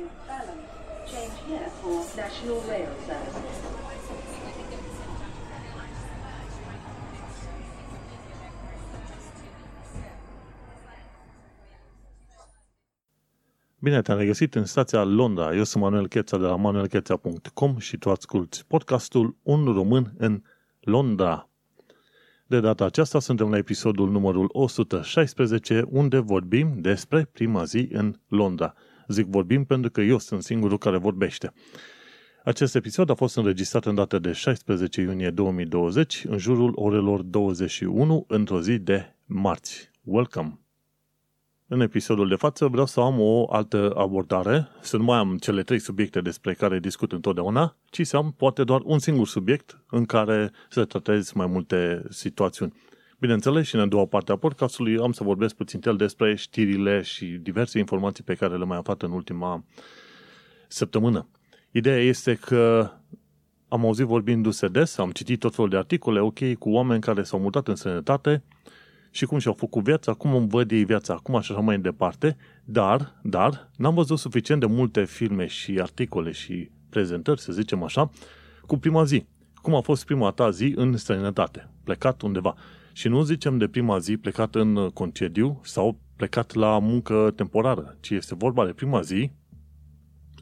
to Balham. Change here for National Rail Service. Bine te-am regăsit în stația Londra. Eu sunt Manuel Cheța de la manuelcheța.com și tu asculti podcastul Un român în Londra. De data aceasta suntem la episodul numărul 116, unde vorbim despre prima zi în Londra. Zic vorbim pentru că eu sunt singurul care vorbește. Acest episod a fost înregistrat în data de 16 iunie 2020, în jurul orelor 21, într-o zi de marți. Welcome! În episodul de față vreau să am o altă abordare, să nu mai am cele trei subiecte despre care discut întotdeauna, ci să am poate doar un singur subiect în care să tratez mai multe situațiuni. Bineînțeles, și în a doua parte a podcastului am să vorbesc puțin el despre știrile și diverse informații pe care le mai aflat în ultima săptămână. Ideea este că am auzit vorbindu-se des, am citit tot felul de articole, ok, cu oameni care s-au mutat în sănătate și cum și-au făcut viața, cum îmi văd ei viața acum și așa mai departe, dar, dar, n-am văzut suficient de multe filme și articole și prezentări, să zicem așa, cu prima zi. Cum a fost prima ta zi în străinătate, plecat undeva. Și nu zicem de prima zi plecat în concediu sau plecat la muncă temporară, ci este vorba de prima zi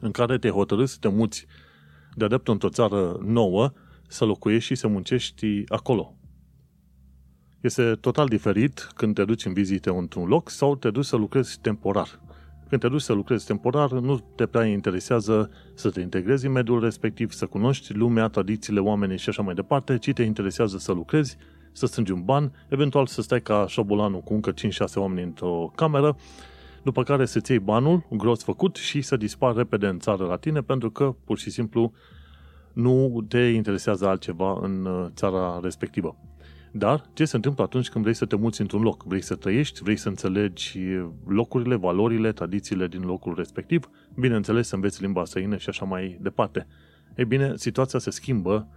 în care te hotărâți să te muți de adept într-o țară nouă, să locuiești și să muncești acolo. Este total diferit când te duci în vizite într-un loc sau te duci să lucrezi temporar. Când te duci să lucrezi temporar, nu te prea interesează să te integrezi în mediul respectiv, să cunoști lumea, tradițiile, oamenii și așa mai departe, ci te interesează să lucrezi, să strângi un ban, eventual să stai ca șobolanul cu încă 5-6 oameni într-o cameră, după care să-ți iei banul gros făcut și să dispari repede în țară la tine pentru că pur și simplu nu te interesează altceva în uh, țara respectivă. Dar ce se întâmplă atunci când vrei să te muți într-un loc? Vrei să trăiești, vrei să înțelegi locurile, valorile, tradițiile din locul respectiv, bineînțeles să înveți limba străină și așa mai departe. Ei bine, situația se schimbă,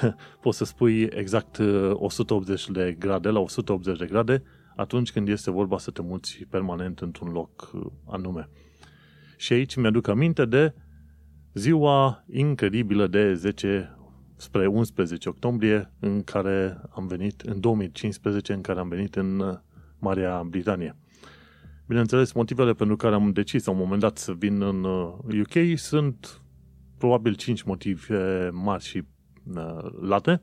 poți să spui exact 180 uh, de grade la 180 de grade atunci când este vorba să te muți permanent într-un loc uh, anume. Și aici mi-aduc aminte de ziua incredibilă de 10 spre 11 octombrie, în care am venit, în 2015, în care am venit în uh, Marea Britanie. Bineînțeles, motivele pentru care am decis la un moment dat să vin în UK uh, sunt probabil 5 motive mari și uh, late,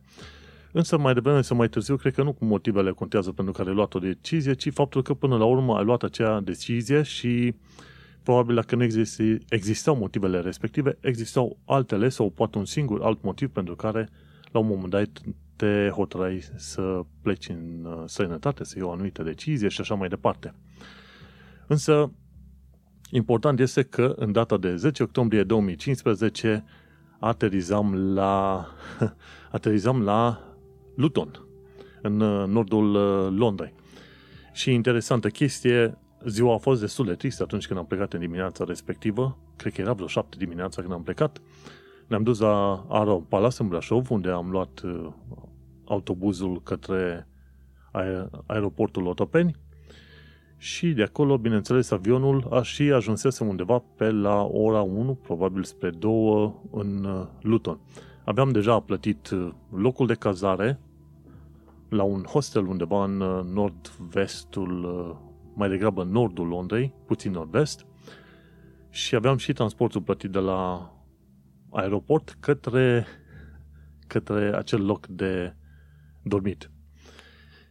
însă mai devreme sau mai târziu, cred că nu cu motivele contează pentru care ai luat o decizie, ci faptul că până la urmă ai luat acea decizie și uh, probabil dacă nu existau motivele respective, existau altele sau poate un singur alt motiv pentru care la un moment dat te hotărăi să pleci în uh, sănătate, să iei o anumită decizie și așa mai departe. Însă, important este că în data de 10 octombrie 2015 aterizam la, aterizam la Luton, în uh, nordul uh, Londrei. Și interesantă chestie, ziua a fost destul de tristă atunci când am plecat în dimineața respectivă. Cred că era vreo șapte dimineața când am plecat. Ne-am dus la Aro Palace în Brașov, unde am luat uh, autobuzul către aeroportul Otopeni și de acolo, bineînțeles, avionul a și ajunsese undeva pe la ora 1, probabil spre 2 în uh, Luton. Aveam deja plătit uh, locul de cazare la un hostel undeva în nord-vestul mai degrabă în nordul Londrei, puțin nord-vest, și aveam și transportul plătit de la aeroport către, către acel loc de dormit.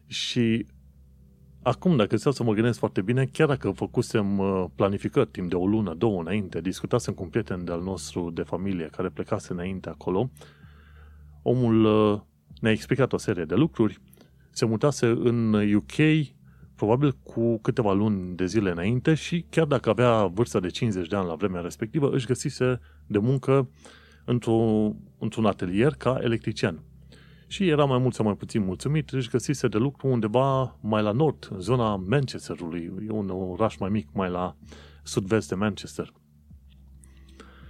Și acum, dacă stau să mă gândesc foarte bine, chiar dacă făcusem uh, planificări timp de o lună, două înainte, discutasem cu un prieten de-al nostru de familie care plecase înainte acolo, omul uh, ne-a explicat o serie de lucruri, se mutase în UK probabil cu câteva luni de zile înainte și chiar dacă avea vârsta de 50 de ani la vremea respectivă, își găsise de muncă într-un, într-un atelier ca electrician. Și era mai mult sau mai puțin mulțumit, își găsise de lucru undeva mai la nord, în zona Manchesterului, e un oraș mai mic, mai la sud-vest de Manchester.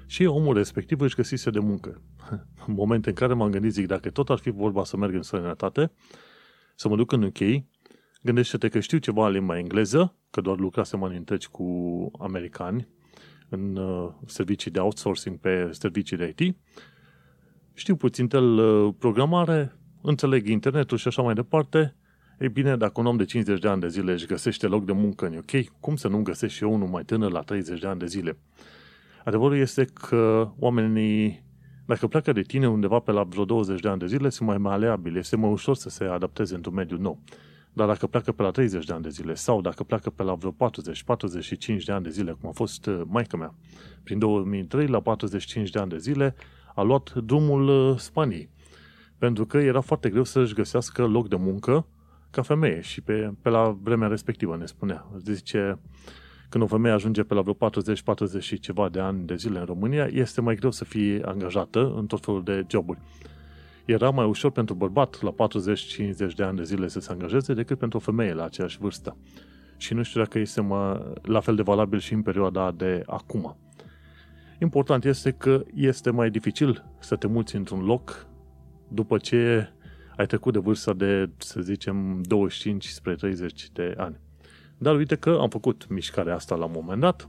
Și omul respectiv își găsise de muncă. În momentul în care m-am gândit, zic, dacă tot ar fi vorba să merg în străinătate, să mă duc în UK, Gândește-te că știu ceva în limba engleză, că doar lucrasem ani întregi cu americani în uh, servicii de outsourcing pe servicii de IT, știu puțin tel uh, programare, înțeleg internetul și așa mai departe, ei bine, dacă un om de 50 de ani de zile își găsește loc de muncă în UK, cum să nu găsesc și eu unul mai tânăr la 30 de ani de zile? Adevărul este că oamenii, dacă pleacă de tine undeva pe la vreo 20 de ani de zile, sunt mai maleabili, este mai ușor să se adapteze într-un mediu nou. Dar dacă pleacă pe la 30 de ani de zile sau dacă pleacă pe la vreo 40-45 de ani de zile, cum a fost uh, maica mea, prin 2003 la 45 de ani de zile, a luat drumul uh, Spaniei. Pentru că era foarte greu să-și găsească loc de muncă ca femeie și pe, pe la vremea respectivă ne spunea. Zice, când o femeie ajunge pe la vreo 40-40 și ceva de ani de zile în România, este mai greu să fie angajată în tot felul de joburi. Era mai ușor pentru bărbat la 40-50 de ani de zile să se angajeze decât pentru o femeie la aceeași vârstă. Și nu știu dacă este mă, la fel de valabil și în perioada de acum. Important este că este mai dificil să te mulți într-un loc după ce ai trecut de vârsta de, să zicem, 25 spre 30 de ani. Dar uite că am făcut mișcarea asta la un moment dat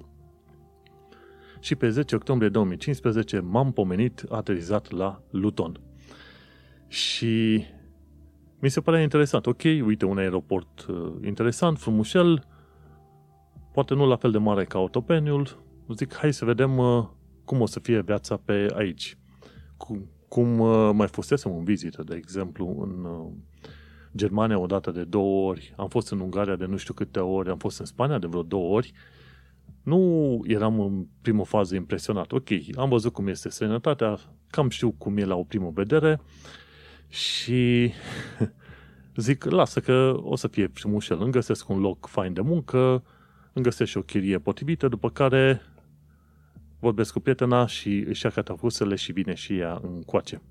și pe 10 octombrie 2015 m-am pomenit aterizat la Luton. Și mi se părea interesant. Ok, uite, un aeroport uh, interesant, frumușel, poate nu la fel de mare ca Otopeniul. Zic, hai să vedem uh, cum o să fie viața pe aici. Cum, cum uh, mai fusesem în vizită, de exemplu, în uh, Germania o dată de două ori, am fost în Ungaria de nu știu câte ori, am fost în Spania de vreo două ori, nu eram în primă fază impresionat. Ok, am văzut cum este sănătatea, cam știu cum e la o primă vedere și zic, lasă că o să fie frumușel, îmi găsesc un loc fain de muncă, îmi găsesc și o chirie potrivită, după care vorbesc cu prietena și își ia catafusele și vine și ea în coace.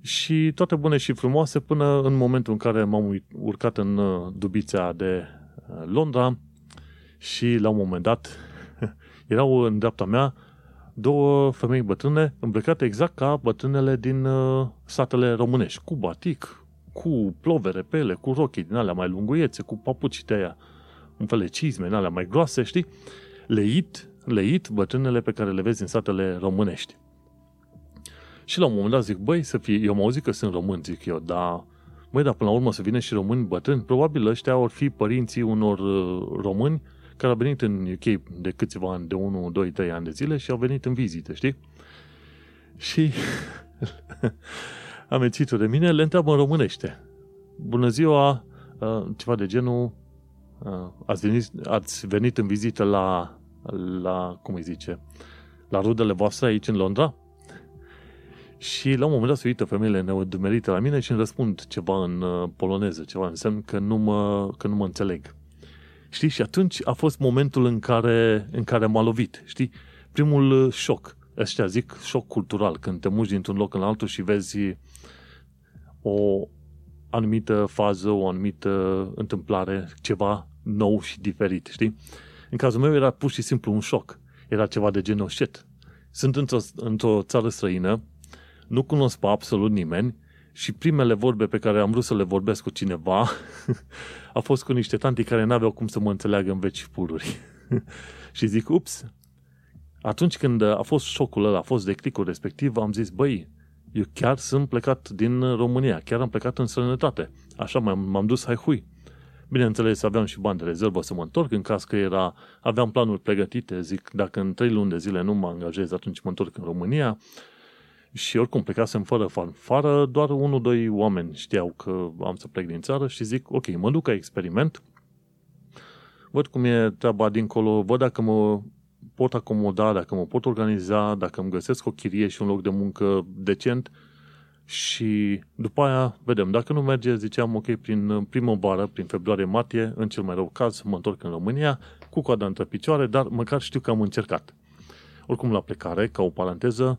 Și toate bune și frumoase până în momentul în care m-am urcat în uh, dubița de uh, Londra și la un moment dat erau în dreapta mea două femei bătrâne îmbrăcate exact ca bătrânele din uh, satele românești, cu batic, cu plovere pe ele, cu rochii din alea mai lunguiețe, cu papuci de aia, un fel de cizme din alea mai groase, știi? Leit, leit bătrânele pe care le vezi în satele românești. Și la un moment dat zic, băi, să fie, eu mă auzit că sunt român, zic eu, dar, băi, dar până la urmă să vină și români bătrâni, probabil ăștia or fi părinții unor uh, români care au venit în UK de câțiva ani, de 1, 2, 3 ani de zile și au venit în vizite, știi? Și amețitul de mine le întreabă în românește. Bună ziua, uh, ceva de genul, uh, ați venit, ați venit în vizită la, la, cum îi zice, la rudele voastre aici în Londra? Și la un moment dat se uită femeile neodumerite la mine și îmi răspund ceva în uh, poloneză, ceva înseamnă că nu mă, că nu mă înțeleg. Știi? Și atunci a fost momentul în care, în care m-a lovit. Știi? Primul uh, șoc. Ăștia zic șoc cultural. Când te muși dintr-un loc în altul și vezi o anumită fază, o anumită întâmplare, ceva nou și diferit, știi? În cazul meu era pur și simplu un șoc. Era ceva de genul, shit, sunt într-o, într-o țară străină, nu cunosc pe absolut nimeni și primele vorbe pe care am vrut să le vorbesc cu cineva a fost cu niște tanti care n-aveau cum să mă înțeleagă în veci pururi. și zic, ups, atunci când a fost șocul ăla, a fost declicul respectiv, am zis, băi, eu chiar sunt plecat din România, chiar am plecat în sănătate. Așa m-am, m-am dus hai hui. Bineînțeles, aveam și bani de rezervă să mă întorc în caz că era, aveam planuri pregătite, zic, dacă în trei luni de zile nu mă angajez, atunci mă întorc în România. Și oricum plecasem fără fanfară, doar unul, doi oameni știau că am să plec din țară și zic, ok, mă duc ca experiment, văd cum e treaba dincolo, văd dacă mă pot acomoda, dacă mă pot organiza, dacă îmi găsesc o chirie și un loc de muncă decent și după aia vedem. Dacă nu merge, ziceam, ok, prin primăvară, prin februarie-martie, în cel mai rău caz, mă întorc în România cu coada între picioare, dar măcar știu că am încercat. Oricum, la plecare, ca o paranteză,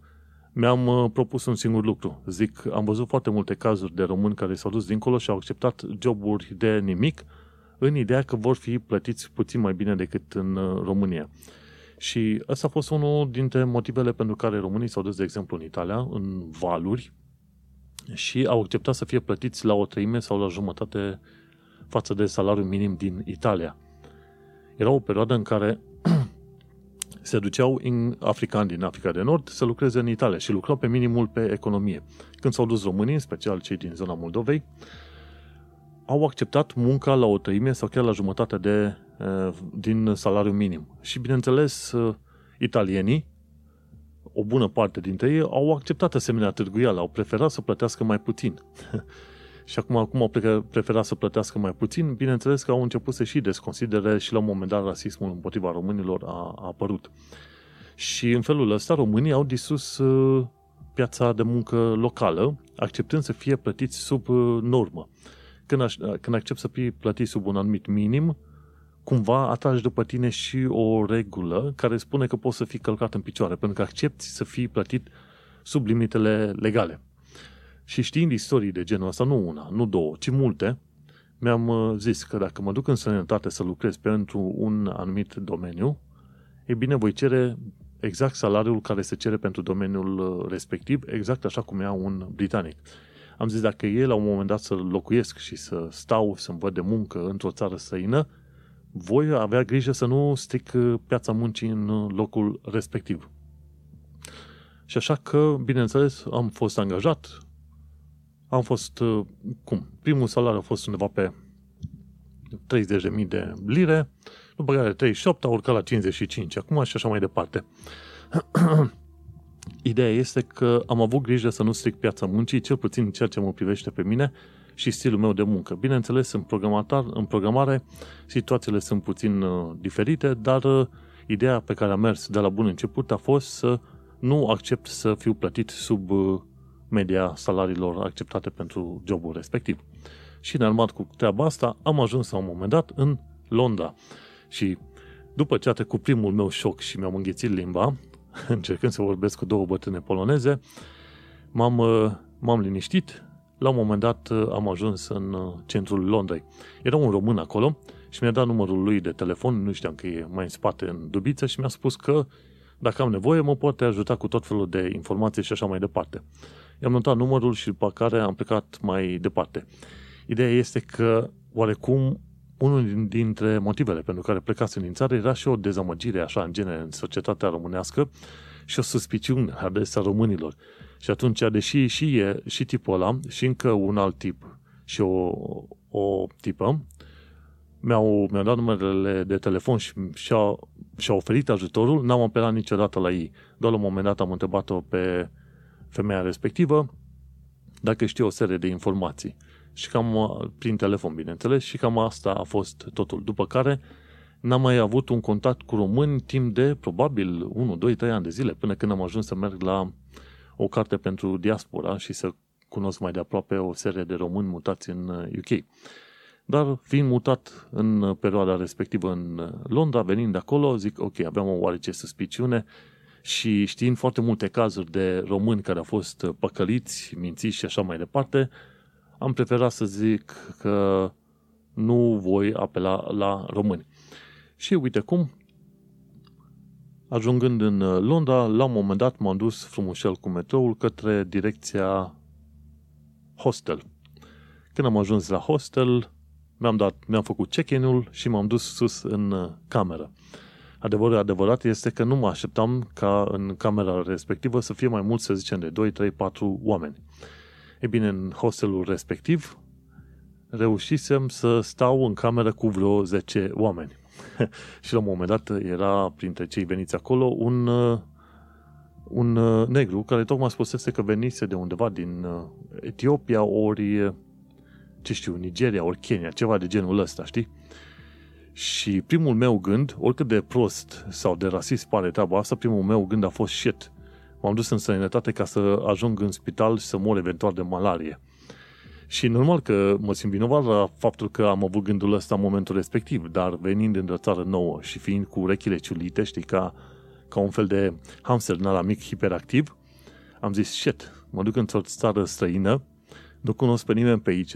mi-am uh, propus un singur lucru. Zic, am văzut foarte multe cazuri de români care s-au dus dincolo și au acceptat joburi de nimic în ideea că vor fi plătiți puțin mai bine decât în uh, România. Și ăsta a fost unul dintre motivele pentru care românii s-au dus, de exemplu, în Italia, în valuri, și au acceptat să fie plătiți la o treime sau la jumătate față de salariul minim din Italia. Era o perioadă în care se duceau în africani din Africa de Nord să lucreze în Italia și lucrau pe minimul pe economie. Când s-au dus românii, în special cei din zona Moldovei, au acceptat munca la o treime sau chiar la jumătate de, din salariul minim. Și, bineînțeles, italienii, o bună parte dintre ei, au acceptat asemenea târguială, au preferat să plătească mai puțin. și acum, acum au preferat să plătească mai puțin, bineînțeles că au început să și desconsidere și la un moment dat rasismul împotriva românilor a, a apărut. Și în felul ăsta românii au disus piața de muncă locală, acceptând să fie plătiți sub normă când, aș, când accept să fii plătit sub un anumit minim, cumva atragi după tine și o regulă care spune că poți să fii călcat în picioare, pentru că accepti să fii plătit sub limitele legale. Și știind istorii de genul ăsta, nu una, nu două, ci multe, mi-am uh, zis că dacă mă duc în sănătate să lucrez pentru un anumit domeniu, e bine, voi cere exact salariul care se cere pentru domeniul uh, respectiv, exact așa cum ia un britanic am zis dacă e la un moment dat să locuiesc și să stau, să-mi văd de muncă într-o țară străină, voi avea grijă să nu stric uh, piața muncii în uh, locul respectiv. Și așa că, bineînțeles, am fost angajat, am fost, uh, cum, primul salariu a fost undeva pe 30.000 de lire, după care 38 a urcat la 55, acum și așa mai departe. Ideea este că am avut grijă să nu stric piața muncii, cel puțin în ceea ce mă privește pe mine și stilul meu de muncă. Bineînțeles, în, programatar, în programare situațiile sunt puțin uh, diferite, dar uh, ideea pe care a mers de la bun început a fost să nu accept să fiu plătit sub uh, media salariilor acceptate pentru jobul respectiv. Și înarmat cu treaba asta, am ajuns la un moment dat în Londra. Și după ce a trecut primul meu șoc și mi-am înghețit limba, încercând să vorbesc cu două bătrâne poloneze, m-am, uh, m-am liniștit. La un moment dat uh, am ajuns în uh, centrul Londrei. Era un român acolo și mi-a dat numărul lui de telefon, nu știam că e mai în spate în dubiță și mi-a spus că dacă am nevoie mă poate ajuta cu tot felul de informații și așa mai departe. I-am notat numărul și după care am plecat mai departe. Ideea este că oarecum unul dintre motivele pentru care plecase din țară era și o dezamăgire așa în genere în societatea românească și o suspiciune adesea românilor. Și atunci, deși și e și tipul ăla și încă un alt tip și o, o tipă, mi-au, mi-au dat numerele de telefon și și-au, și-au oferit ajutorul, n-am apelat niciodată la ei. Doar la un moment dat am întrebat-o pe femeia respectivă dacă știe o serie de informații și cam uh, prin telefon, bineînțeles, și cam asta a fost totul. După care n-am mai avut un contact cu români timp de probabil 1, 2, 3 ani de zile, până când am ajuns să merg la o carte pentru diaspora și să cunosc mai de aproape o serie de români mutați în UK. Uh, Dar fiind mutat în perioada respectivă în uh, Londra, venind de acolo, zic, ok, aveam o oarece suspiciune și știind foarte multe cazuri de români care au fost păcăliți, mințiți și așa mai departe, am preferat să zic că nu voi apela la români. Și uite cum, ajungând în Londra, la un moment dat m-am dus frumușel cu metroul către direcția hostel. Când am ajuns la hostel, mi-am, dat, mi-am făcut check-in-ul și m-am dus sus în cameră. Adevărul adevărat este că nu mă așteptam ca în camera respectivă să fie mai mult, să zicem, de 2, 3, 4 oameni. E bine, în hostelul respectiv reușisem să stau în cameră cu vreo 10 oameni. și la un moment dat era printre cei veniți acolo un, un negru care tocmai spusese că venise de undeva din Etiopia ori, ce știu, Nigeria ori Kenya, ceva de genul ăsta, știi? Și primul meu gând, oricât de prost sau de rasist pare treaba asta, primul meu gând a fost shit m-am dus în sănătate ca să ajung în spital și să mor eventual de malarie. Și normal că mă simt vinovat la faptul că am avut gândul ăsta în momentul respectiv, dar venind într-o țară nouă și fiind cu urechile ciulite, știi, ca, ca un fel de hamster din ala mic hiperactiv, am zis, shit, mă duc într-o țară străină, nu cunosc pe nimeni pe aici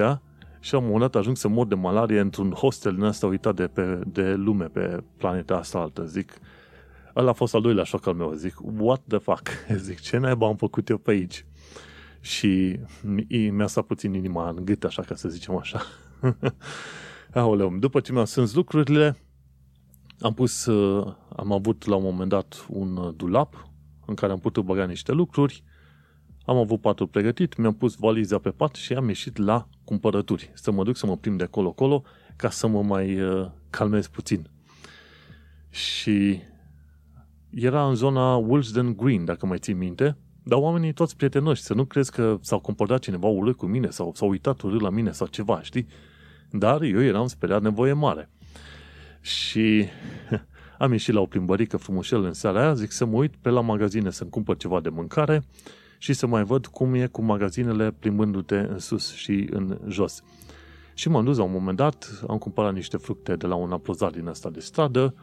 și la un moment dat ajung să mor de malarie într-un hostel din asta uitat de, pe, de lume pe planeta asta altă. Zic, Ăla a fost al doilea șoc al meu. Zic, what the fuck? Zic, ce naiba am făcut eu pe aici? Și mi-a stat puțin inima în gât, așa ca să zicem așa. Aoleu, după ce mi-am sâns lucrurile, am pus, uh, am avut la un moment dat un dulap în care am putut băga niște lucruri, am avut patul pregătit, mi-am pus valiza pe pat și am ieșit la cumpărături. Să mă duc să mă plimb de acolo-colo ca să mă mai uh, calmez puțin. Și era în zona Woolsden Green, dacă mai ții minte, dar oamenii toți prietenoși, să nu crezi că s-au comportat cineva urât cu mine sau s-au uitat urât la mine sau ceva, știi? Dar eu eram speriat nevoie mare. Și am ieșit la o plimbărică frumușel în seara aia, zic să mă uit pe la magazine să-mi cumpăr ceva de mâncare și să mai văd cum e cu magazinele plimbându-te în sus și în jos. Și m-am dus la un moment dat, am cumpărat niște fructe de la un aplozar din ăsta de stradă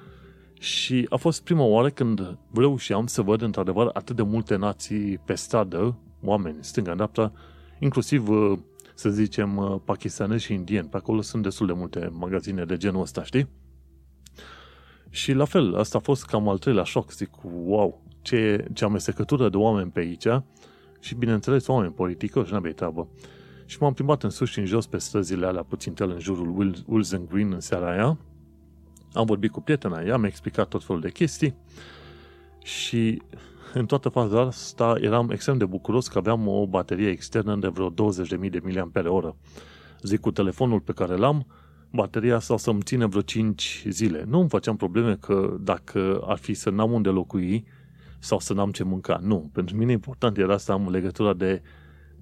și a fost prima oară când reușeam să văd într-adevăr atât de multe nații pe stradă, oameni stânga-dreapta, inclusiv, uh, să zicem, uh, pakistanezi și indieni. Pe acolo sunt destul de multe magazine de genul ăsta, știi? Și la fel, asta a fost cam al treilea șoc. Zic, wow, ce, ce amestecătură de oameni pe aici și, bineînțeles, oameni politicoși, n-aveai treabă. Și m-am plimbat în sus și în jos pe străzile alea puțin tel în jurul Wilson Green în seara aia. Am vorbit cu prietena ea, mi-a explicat tot felul de chestii și în toată faza asta eram extrem de bucuros că aveam o baterie externă de vreo 20.000 de mAh. Zic, cu telefonul pe care l-am, bateria asta o să-mi ține vreo 5 zile. Nu îmi făceam probleme că dacă ar fi să n-am unde locui sau să n-am ce mânca. Nu, pentru mine important era să am legătura de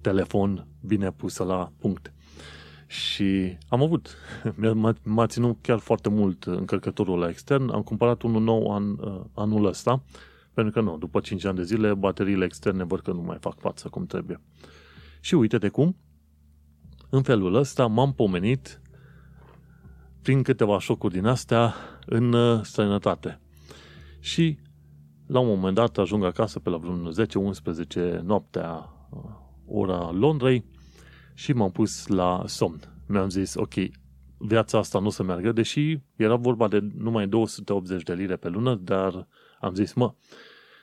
telefon bine pusă la punct. Și am avut, m-a ținut chiar foarte mult încărcătorul la extern, am cumpărat unul nou an, uh, anul ăsta, pentru că nu, după 5 ani de zile, bateriile externe văd că nu mai fac față cum trebuie. Și uite-te cum, în felul ăsta m-am pomenit prin câteva șocuri din astea în uh, străinătate. Și la un moment dat ajung acasă pe la vreun 10-11 noaptea uh, ora Londrei și m-am pus la somn. Mi-am zis, ok, viața asta nu o să meargă, deși era vorba de numai 280 de lire pe lună, dar am zis, mă,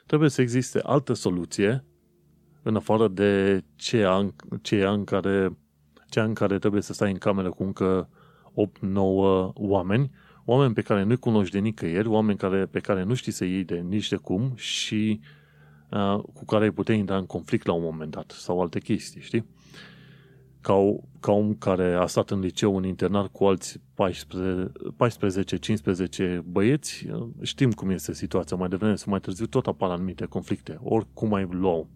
trebuie să existe altă soluție în afară de ceea, ceea în care, cea în care trebuie să stai în cameră cu încă 8-9 oameni, oameni pe care nu-i cunoști de nicăieri, oameni care, pe care nu știi să iei de nici de cum și uh, cu care ai putea intra în conflict la un moment dat sau alte chestii, știi? Ca, ca om care a stat în liceu, în internat cu alți 14-15 băieți, știm cum este situația mai devreme sau mai târziu, tot apar anumite conflicte, oricum ai luau.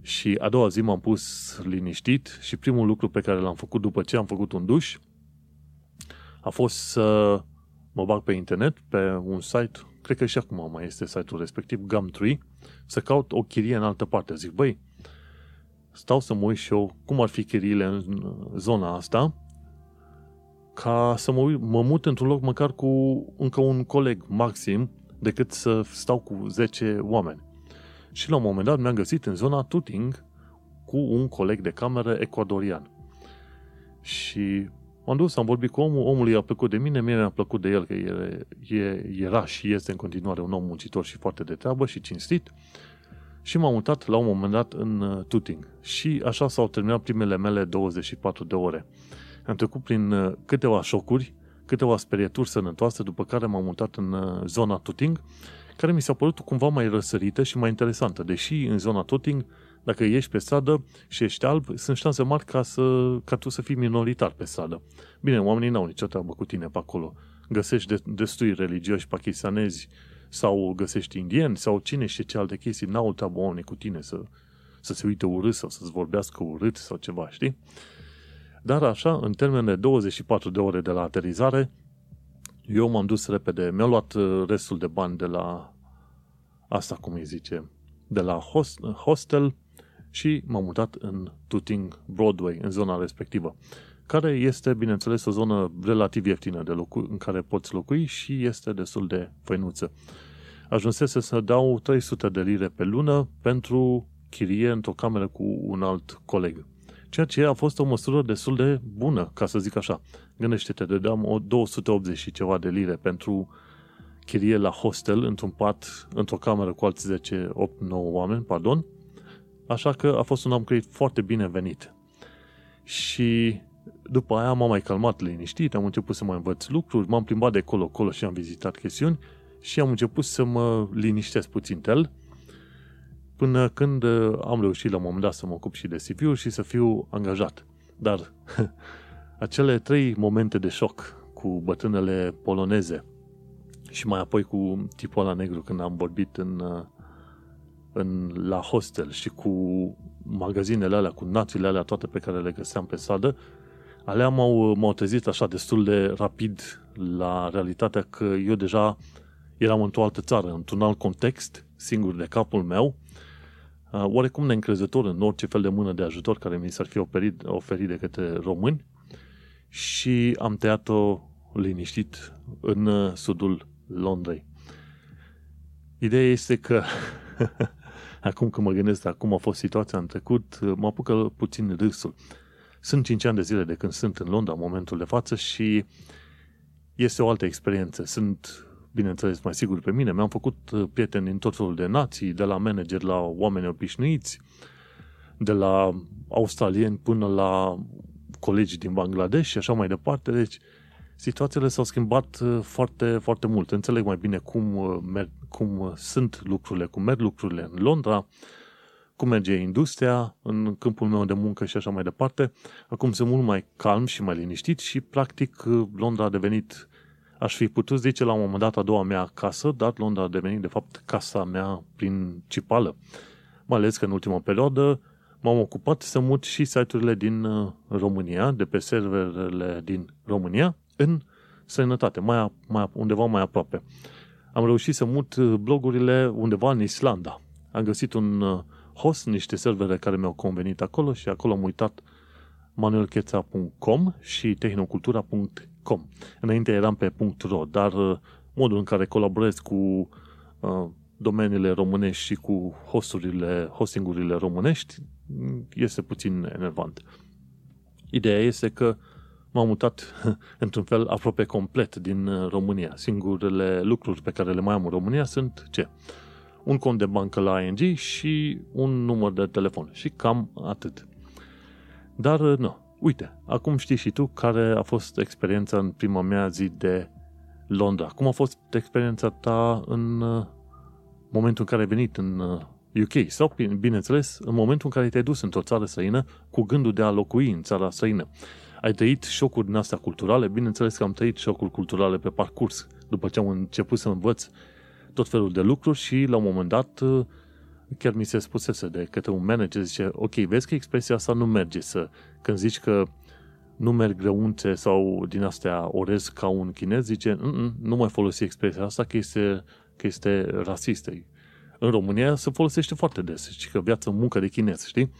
Și a doua zi m-am pus liniștit și primul lucru pe care l-am făcut după ce am făcut un duș a fost să mă bag pe internet, pe un site, cred că și acum mai este site-ul respectiv, Gumtree, să caut o chirie în altă parte. Zic, băi, stau să mă uit și eu cum ar fi chiriile în zona asta, ca să mă, mă mut într-un loc măcar cu încă un coleg maxim, decât să stau cu 10 oameni. Și la un moment dat mi-am găsit în zona Tuting cu un coleg de cameră ecuadorian. Și M-am dus, am vorbit cu omul, omul i-a plăcut de mine, mie mi-a plăcut de el, că era și este în continuare un om muncitor și foarte de treabă și cinstit. Și m-am mutat la un moment dat în uh, Tuting. Și așa s-au terminat primele mele 24 de ore. Am trecut prin uh, câteva șocuri, câteva sperieturi sănătoase, după care m-am mutat în uh, zona Tuting, care mi s-a părut cumva mai răsărită și mai interesantă, deși în zona Tuting dacă ieși pe stradă și ești alb, sunt șanse mari ca, să, ca tu să fii minoritar pe stradă. Bine, oamenii n-au nicio treabă cu tine pe acolo. Găsești de, destui religioși pakistanezi sau găsești indieni sau cine știe ce alte chestii, n-au treabă oamenii cu tine să, să se uite urât sau să-ți vorbească urât sau ceva, știi? Dar așa, în termen de 24 de ore de la aterizare, eu m-am dus repede, mi-am luat uh, restul de bani de la asta, cum îi zice, de la host, hostel și m-am mutat în Tuting Broadway, în zona respectivă, care este, bineînțeles, o zonă relativ ieftină de locu- în care poți locui și este destul de făinuță. Ajunsese să dau 300 de lire pe lună pentru chirie într-o cameră cu un alt coleg. Ceea ce a fost o măsură destul de bună, ca să zic așa. Gândește-te, dădeam o 280 și ceva de lire pentru chirie la hostel, într-un pat, într-o cameră cu alți 10, 8, 9 oameni, pardon, Așa că a fost un upgrade foarte bine venit. Și după aia m-am mai calmat liniștit, am început să mai învăț lucruri, m-am plimbat de colo-colo și am vizitat chestiuni și am început să mă liniștesc puțin el până când uh, am reușit la un moment dat să mă ocup și de CV-uri și să fiu angajat. Dar acele trei momente de șoc cu bătrânele poloneze și mai apoi cu tipul ăla negru când am vorbit în, uh, în, la hostel și cu magazinele alea, cu națiile alea toate pe care le găseam pe sadă, alea m-au, m-au trezit așa destul de rapid la realitatea că eu deja eram într-o altă țară, într-un alt context, singur de capul meu, uh, oarecum neîncrezător în orice fel de mână de ajutor care mi s-ar fi oferit, oferit de către români și am tăiat-o liniștit în uh, sudul Londrei. Ideea este că acum că mă gândesc acum a fost situația în trecut, mă apucă puțin râsul. Sunt 5 ani de zile de când sunt în Londra în momentul de față și este o altă experiență. Sunt, bineînțeles, mai sigur pe mine. Mi-am făcut uh, prieteni în tot felul de nații, de la manager la oameni obișnuiți, de la australieni până la colegi din Bangladesh și așa mai departe. Deci, situațiile s-au schimbat uh, foarte, foarte mult. Înțeleg mai bine cum, uh, merg, cum sunt lucrurile, cum merg lucrurile în Londra, cum merge industria în câmpul meu de muncă și așa mai departe. Acum sunt mult mai calm și mai liniștit și practic Londra a devenit, aș fi putut zice la un moment dat a doua mea casă, dar Londra a devenit de fapt casa mea principală. Mai ales că în ultima perioadă m-am ocupat să mut și site-urile din uh, România, de pe serverele din România, în sănătate, mai, mai, undeva mai aproape. Am reușit să mut uh, blogurile undeva în Islanda. Am găsit un uh, host, niște servere care mi-au convenit acolo și acolo am uitat manuelcheța.com și tehnocultura.com. Înainte eram pe .ro, dar uh, modul în care colaborez cu uh, domeniile românești și cu hosturile, hostingurile românești mm, este puțin enervant. Ideea este că m-am mutat într-un fel aproape complet din uh, România. Singurele lucruri pe care le mai am în România sunt ce? Un cont de bancă la ING și un număr de telefon. Și cam atât. Dar, uh, nu, uite, acum știi și tu care a fost experiența în prima mea zi de Londra. Cum a fost experiența ta în uh, momentul în care ai venit în UK? Uh, Sau, bineînțeles, în momentul în care te-ai dus într-o țară străină cu gândul de a locui în țara străină. Ai trăit șocuri din astea culturale? Bineînțeles că am trăit șocuri culturale pe parcurs, după ce am început să învăț tot felul de lucruri și la un moment dat uh, chiar mi se spusese de către un manager, zice, ok, vezi că expresia asta nu merge să, când zici că nu merg grăunțe sau din astea orez ca un chinez, zice, nu mai folosi expresia asta că este, că este rasistă. În România se folosește foarte des, știi că viață muncă de chinez, știi?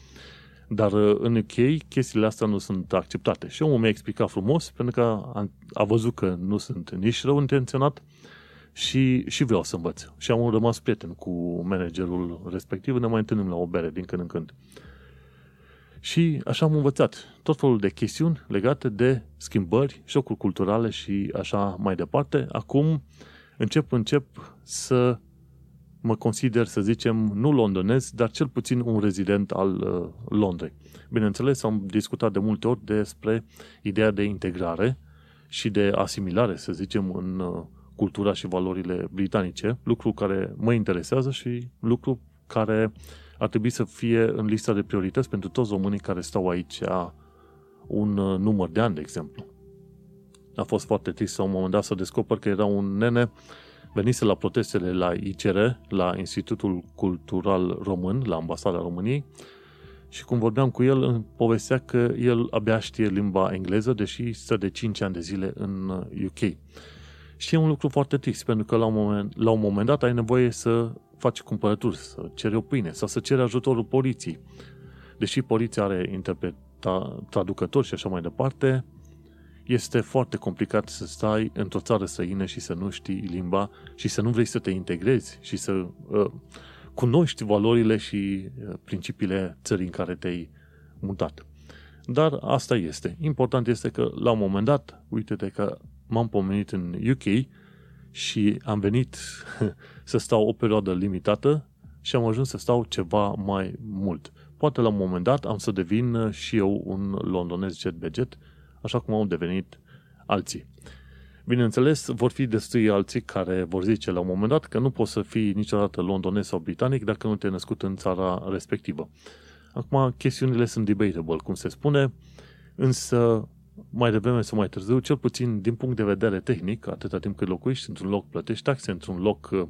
Dar uh, în UK chestiile astea nu sunt acceptate. Și omul mi-a explicat frumos, pentru că a, a văzut că nu sunt nici rău intenționat, și, și vreau să învăț. Și am rămas prieten cu managerul respectiv, ne mai întâlnim la o bere din când în când. Și așa am învățat tot felul de chestiuni legate de schimbări, șocuri culturale și așa mai departe. Acum încep, încep să mă consider, să zicem, nu londonez, dar cel puțin un rezident al uh, Londrei. Bineînțeles, am discutat de multe ori despre ideea de integrare și de asimilare, să zicem, în uh, cultura și valorile britanice, lucru care mă interesează și lucru care ar trebui să fie în lista de priorități pentru toți românii care stau aici un uh, număr de ani, de exemplu. A fost foarte trist la un moment dat să descoper că era un nene venise la protestele la ICR, la Institutul Cultural Român, la Ambasada României, și cum vorbeam cu el, îmi povestea că el abia știe limba engleză, deși stă de 5 ani de zile în UK. Uh, și e un lucru foarte trist, pentru că la un moment, la un moment dat ai nevoie să faci cumpărături, să ceri o pâine sau să ceri ajutorul poliției. Deși poliția are interpreta, traducători și așa mai departe, este foarte complicat să stai într-o țară străină și să nu știi limba și să nu vrei să te integrezi și să uh, cunoști valorile și uh, principiile țării în care te-ai mutat. Dar asta este. Important este că la un moment dat, uite-te că m-am pomenit în UK și am venit să stau o perioadă limitată și am ajuns să stau ceva mai mult. Poate la un moment dat am să devin și eu un londonez jet budget, așa cum au devenit alții. Bineînțeles, vor fi destui alții care vor zice la un moment dat că nu poți să fii niciodată londonez sau britanic dacă nu te-ai născut în țara respectivă. Acum, chestiunile sunt debatable, cum se spune, însă mai devreme sau mai târziu, cel puțin din punct de vedere tehnic, atâta timp cât locuiești într-un loc, plătești taxe într-un loc, uh,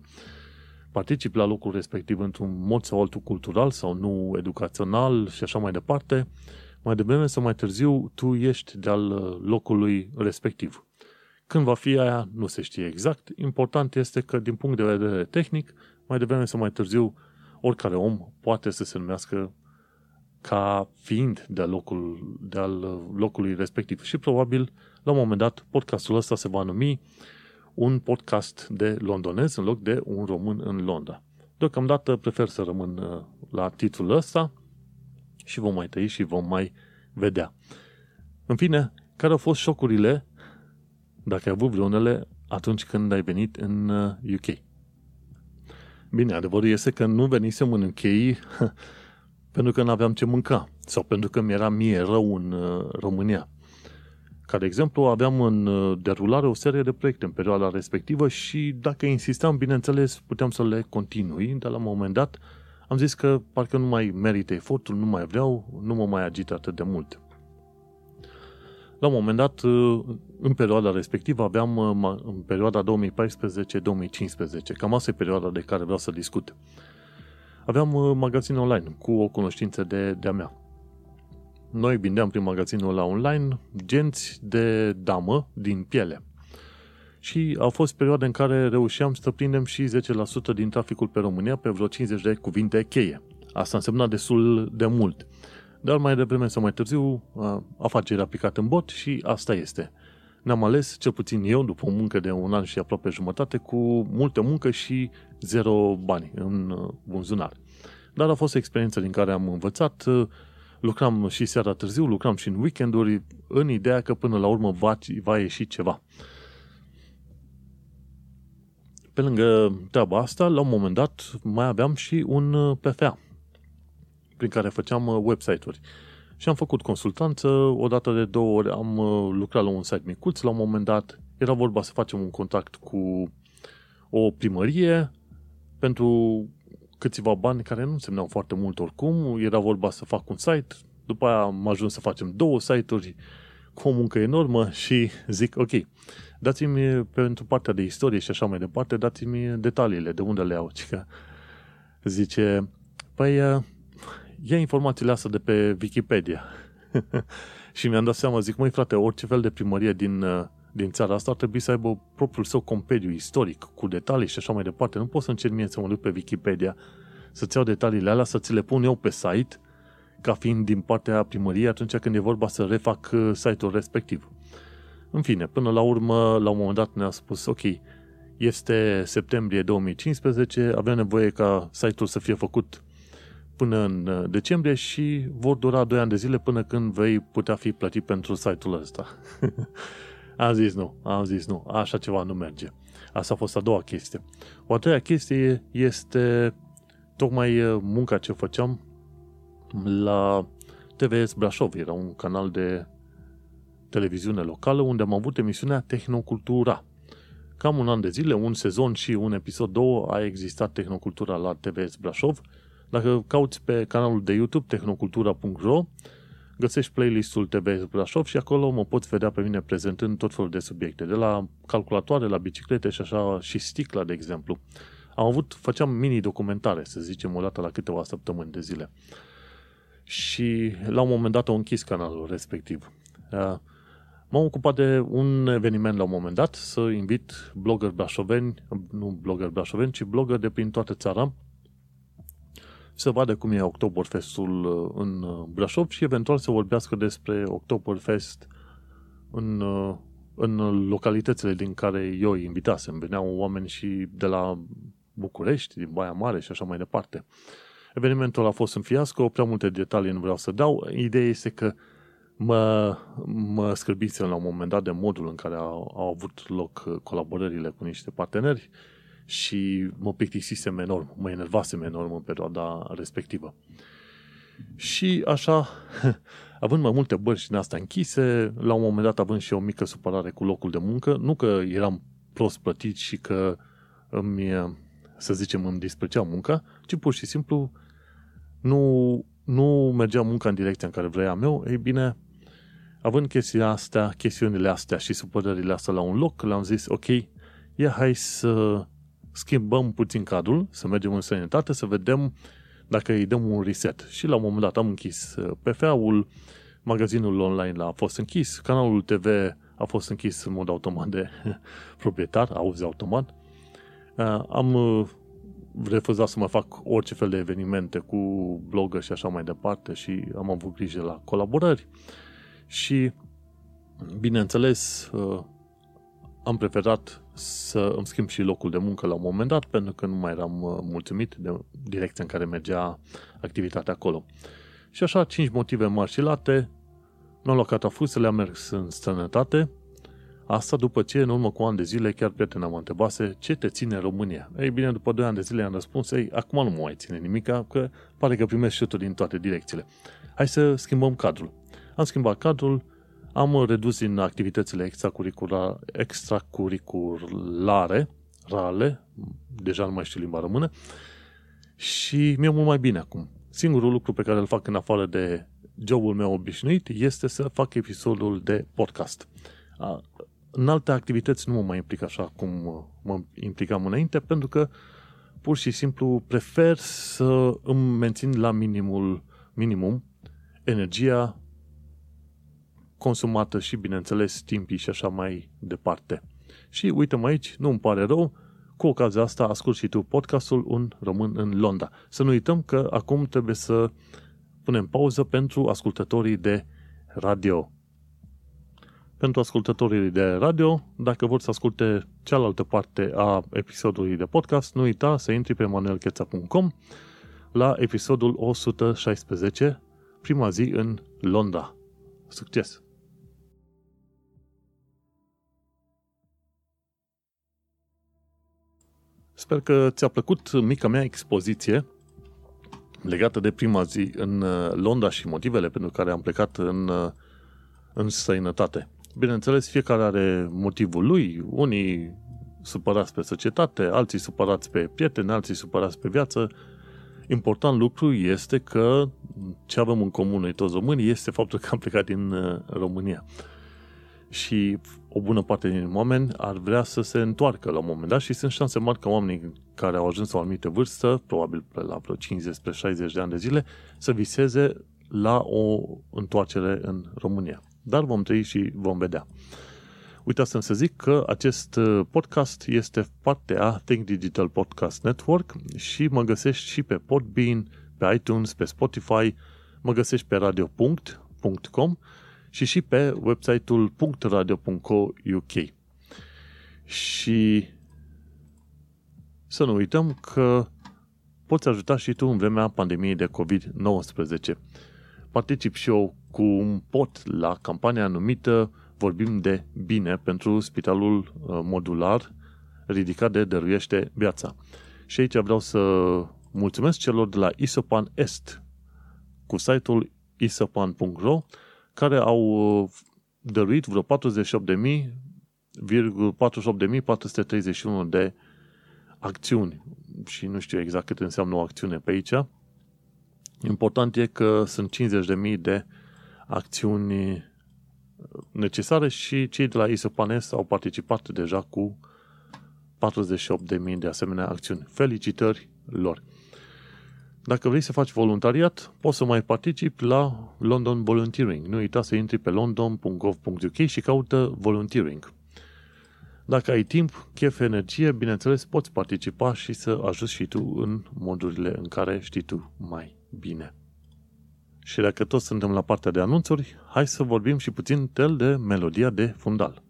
participi la locul respectiv într-un mod sau altul cultural sau nu educațional și așa mai departe, mai devreme sau mai târziu tu ești de-al uh, locului respectiv. Când va fi aia, nu se știe exact. Important este că, din punct de vedere tehnic, mai devreme sau mai târziu, oricare om poate să se numească ca fiind de locul, de al locului respectiv. Și probabil, la un moment dat, podcastul ăsta se va numi un podcast de londonez în loc de un român în Londra. Deocamdată prefer să rămân uh, la titlul ăsta și vom mai tăi și vom mai vedea. În fine, care au fost șocurile, dacă ai avut vreunele, atunci când ai venit în UK? Uh, Bine, adevărul este că nu venisem în UK pentru că nu aveam ce mânca sau pentru că mi-era mie rău în uh, România. Ca de exemplu, aveam în uh, derulare o serie de proiecte în perioada respectivă și dacă insistam, bineînțeles, puteam să le continui, dar la un moment dat am zis că parcă nu mai merită efortul, nu mai vreau, nu mă mai agit atât de mult. La un moment dat, uh, în perioada respectivă, aveam în perioada 2014-2015, cam asta e perioada de care vreau să discut aveam uh, magazin online cu o cunoștință de, de-a mea. Noi vindeam prin magazinul la online genți de damă din piele. Și au fost perioade în care reușeam să prindem și 10% din traficul pe România pe vreo 50 de cuvinte cheie. Asta însemna destul de mult. Dar mai devreme sau mai târziu, uh, afacerea a picat în bot și asta este. Ne-am ales, cel puțin eu, după o muncă de un an și aproape jumătate, cu multă muncă și zero bani în uh, buzunar. Dar a fost o experiență din care am învățat, uh, lucram și seara târziu, lucram și în weekenduri, în ideea că până la urmă va, va ieși ceva. Pe lângă treaba asta, la un moment dat, mai aveam și un uh, PFA, prin care făceam website-uri. Și am făcut consultanță, o dată de două ori am lucrat la un site micuț, la un moment dat era vorba să facem un contact cu o primărie pentru câțiva bani care nu însemnau foarte mult oricum. Era vorba să fac un site, după aia am ajuns să facem două site-uri cu o muncă enormă și zic, ok, dați-mi pentru partea de istorie și așa mai departe, dați-mi detaliile, de unde le au. Cică zice, păi, ia informațiile astea de pe Wikipedia. și mi-am dat seama, zic, măi frate, orice fel de primărie din din țara asta ar trebui să aibă propriul său compediu istoric, cu detalii și așa mai departe. Nu pot să încerc mie să mă duc pe Wikipedia să-ți iau detaliile alea, să ți le pun eu pe site, ca fiind din partea primăriei atunci când e vorba să refac uh, site-ul respectiv. În fine, până la urmă, la un moment dat ne-a spus, ok, este septembrie 2015, avem nevoie ca site-ul să fie făcut până în uh, decembrie și vor dura 2 ani de zile până când vei putea fi plătit pentru site-ul ăsta. Am zis nu, am zis nu, așa ceva nu merge. Asta a fost a doua chestie. O a treia chestie este tocmai uh, munca ce făceam la TVS Brașov. Era un canal de televiziune locală unde am avut emisiunea Tehnocultura. Cam un an de zile, un sezon și un episod, două, a existat Tehnocultura la TVS Brașov. Dacă cauți pe canalul de YouTube tehnocultura.ro găsești playlistul TBS Brașov și acolo mă poți vedea pe mine prezentând tot felul de subiecte, de la calculatoare, la biciclete și așa, și sticla, de exemplu. Am avut, făceam mini-documentare, să zicem, o dată la câteva săptămâni de zile. Și la un moment dat au închis canalul respectiv. Uh, m-am ocupat de un eveniment la un moment dat, să invit blogger brașoveni, nu blogger brașoveni, ci blogger de prin toată țara, să vadă cum e Oktoberfestul uh, în uh, Brașov și eventual să vorbească despre Oktoberfest în, uh, în localitățile din care eu îi invitasem. Veneau oameni și de la București, din Baia Mare și așa mai departe. Evenimentul a fost un fiasco, prea multe detalii nu vreau să dau. Ideea este că mă, mă scârbisem la un moment dat de modul în care au, au avut loc colaborările cu niște parteneri și mă plictisisem enorm, mă enervasem enorm în perioada respectivă. Și așa, având mai multe bărci din astea închise, la un moment dat având și o mică supărare cu locul de muncă, nu că eram prost plătit și că îmi, să zicem, îmi disprețea munca, ci pur și simplu nu, nu mergea munca în direcția în care vroiam eu, ei bine, având chestia astea, chestiunile astea și supărările astea la un loc, le-am zis, ok, ia hai să schimbăm puțin cadrul, să mergem în sănătate, să vedem dacă îi dăm un reset. Și la un moment dat am închis uh, PFA-ul, magazinul online a fost închis, canalul TV a fost închis în mod automat de proprietar, auzi automat. Uh, am uh, refuzat să mă fac orice fel de evenimente cu blogger și așa mai departe și am avut grijă la colaborări și bineînțeles am preferat să îmi schimb și locul de muncă la un moment dat, pentru că nu mai eram uh, mulțumit de direcția în care mergea activitatea acolo. Și așa, cinci motive mari și late, mi-am luat catafusele, am mers în sănătate, Asta după ce, în urmă cu ani de zile, chiar prietena mă întrebase ce te ține în România. Ei bine, după 2 ani de zile am răspuns, ei, acum nu mă mai ține nimic, că pare că primesc șuturi din toate direcțiile. Hai să schimbăm cadrul. Am schimbat cadrul, am redus din activitățile extracurriculare, extracurriculare rale, deja nu mai știu limba română, și mi-e mult mai bine acum. Singurul lucru pe care îl fac în afară de jobul meu obișnuit este să fac episodul de podcast. În alte activități nu mă mai implic așa cum mă implicam înainte, pentru că pur și simplu prefer să îmi mențin la minimul, minimum energia consumată și, bineînțeles, timpii și așa mai departe. Și uite-mă aici, nu îmi pare rău, cu ocazia asta ascult și tu podcastul Un Român în Londra. Să nu uităm că acum trebuie să punem pauză pentru ascultătorii de radio. Pentru ascultătorii de radio, dacă vor să asculte cealaltă parte a episodului de podcast, nu uita să intri pe manuelcheța.com la episodul 116, prima zi în Londra. Succes! Sper că ți-a plăcut mica mea expoziție legată de prima zi în uh, Londra și motivele pentru care am plecat în, uh, în străinătate. Bineînțeles, fiecare are motivul lui, unii supărați pe societate, alții supărați pe prieteni, alții supărați pe viață. Important lucru este că ce avem în comun noi toți românii este faptul că am plecat din uh, România și o bună parte din oameni ar vrea să se întoarcă la un moment dat și sunt șanse mari ca oamenii care au ajuns la o anumită vârstă, probabil la vreo 50-60 de ani de zile, să viseze la o întoarcere în România. Dar vom trăi și vom vedea. Uitasem să zic că acest uh, podcast este parte a Think Digital Podcast Network și mă găsești și pe Podbean, pe iTunes, pe Spotify, mă găsești pe radio.com și și pe website-ul .radio.co.uk. Și să nu uităm că poți ajuta și tu în vremea pandemiei de COVID-19. Particip și eu cu un pot la campania numită Vorbim de bine pentru Spitalul uh, Modular ridicat de Dăruiește Viața. Și aici vreau să mulțumesc celor de la Isopan Est cu site-ul isopan.ro care au uh, dăruit vreo 48.431 de acțiuni și nu știu exact cât înseamnă o acțiune pe aici. Important e că sunt 50.000 de acțiuni necesare și cei de la Isopanes au participat deja cu 48.000 de asemenea acțiuni. Felicitări lor! Dacă vrei să faci voluntariat, poți să mai participi la London Volunteering. Nu uita să intri pe london.gov.uk și caută volunteering. Dacă ai timp, chef, energie, bineînțeles, poți participa și să ajuți și tu în modurile în care știi tu mai bine. Și dacă toți suntem la partea de anunțuri, hai să vorbim și puțin tel de melodia de fundal.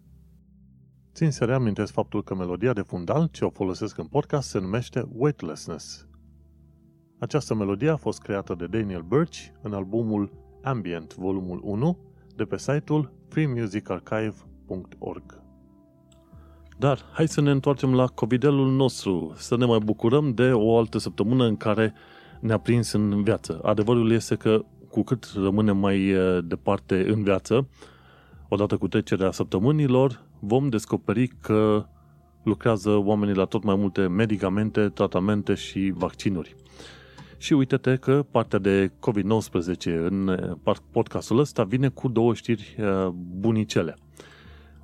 Țin să reamintesc faptul că melodia de fundal, ce o folosesc în podcast, se numește Weightlessness – această melodie a fost creată de Daniel Birch în albumul Ambient, volumul 1, de pe site-ul freemusicarchive.org. Dar hai să ne întoarcem la covidelul nostru, să ne mai bucurăm de o altă săptămână în care ne-a prins în viață. Adevărul este că cu cât rămânem mai departe în viață, odată cu trecerea săptămânilor, vom descoperi că lucrează oamenii la tot mai multe medicamente, tratamente și vaccinuri. Și uite-te că partea de COVID-19 în podcastul ăsta vine cu două știri bunicele.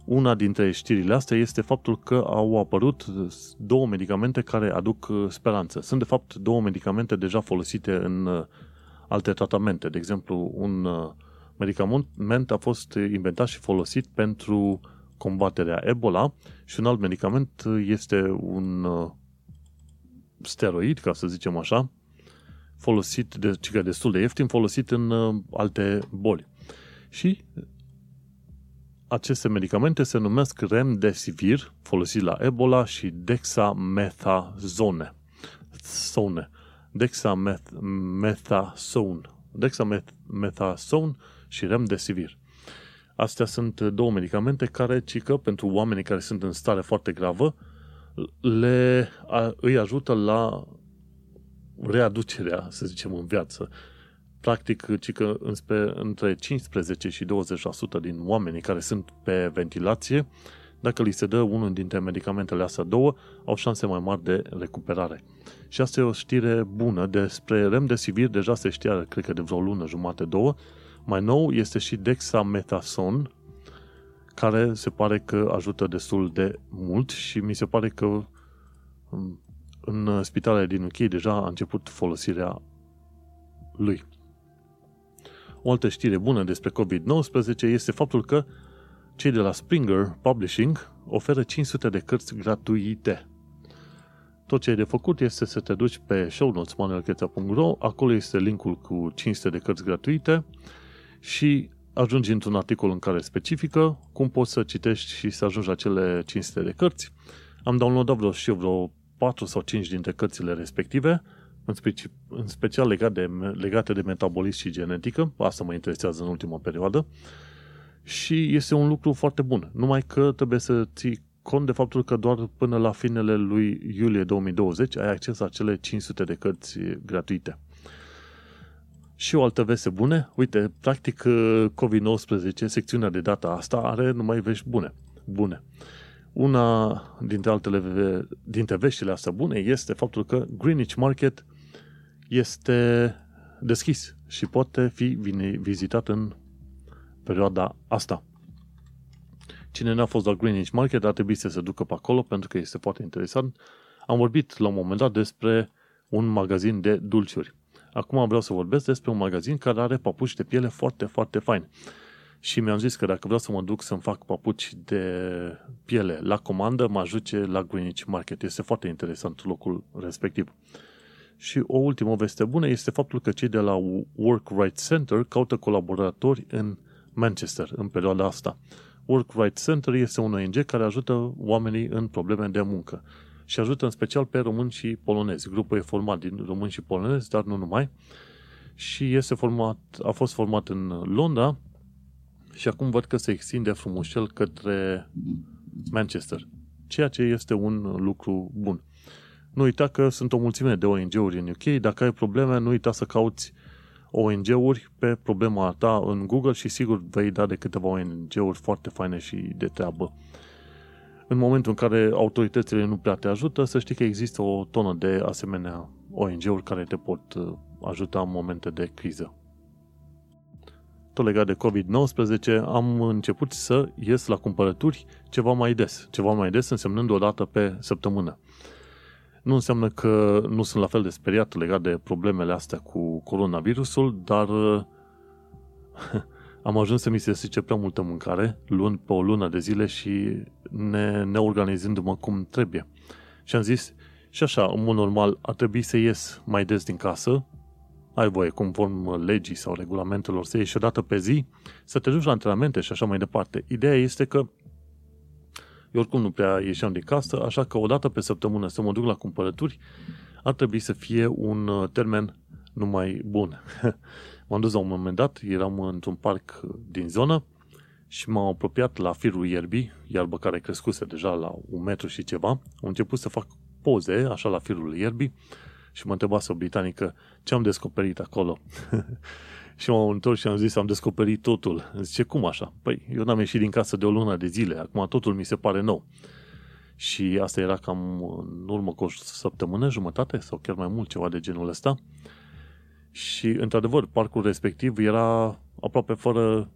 Una dintre știrile astea este faptul că au apărut două medicamente care aduc speranță. Sunt de fapt două medicamente deja folosite în alte tratamente. De exemplu, un medicament a fost inventat și folosit pentru combaterea Ebola și un alt medicament este un steroid, ca să zicem așa, folosit, de, cică destul de ieftin, folosit în alte boli. Și aceste medicamente se numesc Remdesivir, folosit la Ebola, și Dexamethasone. Sone. Dexamethasone. Dexamethasone și Remdesivir. Astea sunt două medicamente care, cică, pentru oamenii care sunt în stare foarte gravă, le, a, îi ajută la readucerea, să zicem, în viață practic, ci că înspre, între 15 și 20% din oamenii care sunt pe ventilație, dacă li se dă unul dintre medicamentele astea două, au șanse mai mari de recuperare. Și asta e o știre bună. Despre remdesivir deja se știa, cred că de vreo lună, jumate, două. Mai nou este și dexamethason, care se pare că ajută destul de mult și mi se pare că um, în spitalele din UK deja a început folosirea lui. O altă știre bună despre COVID-19 este faptul că cei de la Springer Publishing oferă 500 de cărți gratuite. Tot ce ai de făcut este să te duci pe shownotesmanuelcheța.ro, acolo este linkul cu 500 de cărți gratuite și ajungi într-un articol în care specifică cum poți să citești și să ajungi la cele 500 de cărți. Am downloadat vreo și eu vreo 4 sau 5 dintre cărțile respective în, speci- în special legat de, legate de metabolism și genetică, asta mă interesează în ultima perioadă, și este un lucru foarte bun. Numai că trebuie să ții cont de faptul că doar până la finele lui iulie 2020 ai acces la cele 500 de cărți gratuite. Și o altă veste bune, uite, practic COVID-19, secțiunea de data asta are numai vești bune. Bune. Una dintre altele, dintre veștile astea bune este faptul că Greenwich Market este deschis și poate fi vizitat în perioada asta. Cine n-a fost la Greenwich Market ar trebui să se ducă pe acolo pentru că este foarte interesant. Am vorbit la un moment dat despre un magazin de dulciuri. Acum vreau să vorbesc despre un magazin care are papuci de piele foarte, foarte fain. Și mi-am zis că dacă vreau să mă duc să-mi fac papuci de piele la comandă, mă ajuce la Greenwich Market. Este foarte interesant locul respectiv. Și o ultimă veste bună este faptul că cei de la Work Right Center caută colaboratori în Manchester în perioada asta. Work Right Center este un ONG care ajută oamenii în probleme de muncă și ajută în special pe români și polonezi. Grupul e format din români și polonezi, dar nu numai. Și este format, a fost format în Londra și acum văd că se extinde frumușel către Manchester, ceea ce este un lucru bun. Nu uita că sunt o mulțime de ONG-uri în UK. Dacă ai probleme, nu uita să cauți ONG-uri pe problema ta în Google și sigur vei da de câteva ONG-uri foarte faine și de treabă. În momentul în care autoritățile nu prea te ajută, să știi că există o tonă de asemenea ONG-uri care te pot uh, ajuta în momente de criză. Tot legat de COVID-19, am început să ies la cumpărături ceva mai des. Ceva mai des însemnând o dată pe săptămână. Nu înseamnă că nu sunt la fel de speriat legat de problemele astea cu coronavirusul, dar am ajuns să mi se zice prea multă mâncare, luând pe o lună de zile și ne, neorganizându-mă cum trebuie. Și am zis, și așa, în mod normal, ar trebui să ies mai des din casă, ai voie, conform legii sau regulamentelor, să ieși o dată pe zi, să te duci la antrenamente și așa mai departe. Ideea este că eu oricum nu prea ieșeam de casă, așa că o dată pe săptămână să mă duc la cumpărături ar trebui să fie un uh, termen numai bun. m-am dus la un moment dat, eram într-un parc din zonă și m-am apropiat la firul ierbii, iarbă care crescuse deja la un metru și ceva. Am început să fac poze, așa, la firul ierbii și mă întreba o britanică ce am descoperit acolo. și m-am întors și am zis, am descoperit totul. Îmi zice, cum așa? Păi, eu n-am ieșit din casă de o lună de zile, acum totul mi se pare nou. Și asta era cam în urmă cu o săptămână, jumătate sau chiar mai mult, ceva de genul ăsta. Și, într-adevăr, parcul respectiv era aproape fără,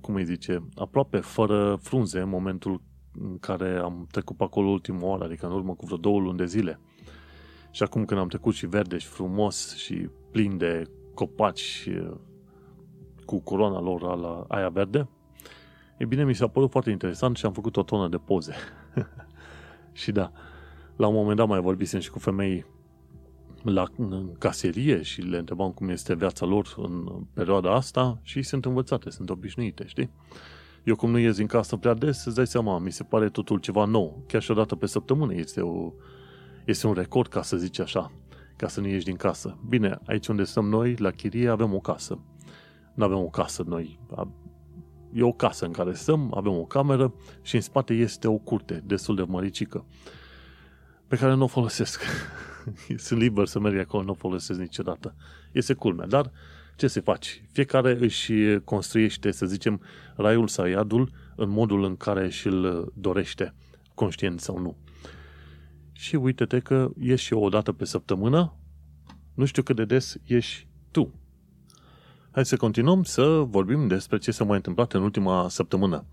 cum îi zice, aproape fără frunze în momentul în care am trecut pe acolo ultima oară, adică în urmă cu vreo două luni de zile. Și acum când am trecut și verde și frumos și plin de copaci cu coroana lor la aia verde, e bine, mi s-a părut foarte interesant și am făcut o tonă de poze. și da, la un moment dat mai vorbisem și cu femei la în caserie și le întrebam cum este viața lor în perioada asta și sunt învățate, sunt obișnuite, știi? Eu cum nu ies din casă prea des, îți dai seama, mi se pare totul ceva nou. Chiar și o dată pe săptămână este, o, este un record, ca să zici așa, ca să nu ieși din casă. Bine, aici unde stăm noi, la chirie, avem o casă. Nu avem o casă noi. E o casă în care stăm, avem o cameră și în spate este o curte destul de măricică pe care nu o folosesc. Sunt liber să merg acolo, nu o folosesc niciodată. Este culmea, dar ce să faci? Fiecare își construiește, să zicem, raiul sau iadul în modul în care și-l dorește, conștient sau nu. Și uite-te că ieși și eu o dată pe săptămână, nu știu cât de des ieși tu. Hai să continuăm să vorbim despre ce s-a mai întâmplat în ultima săptămână.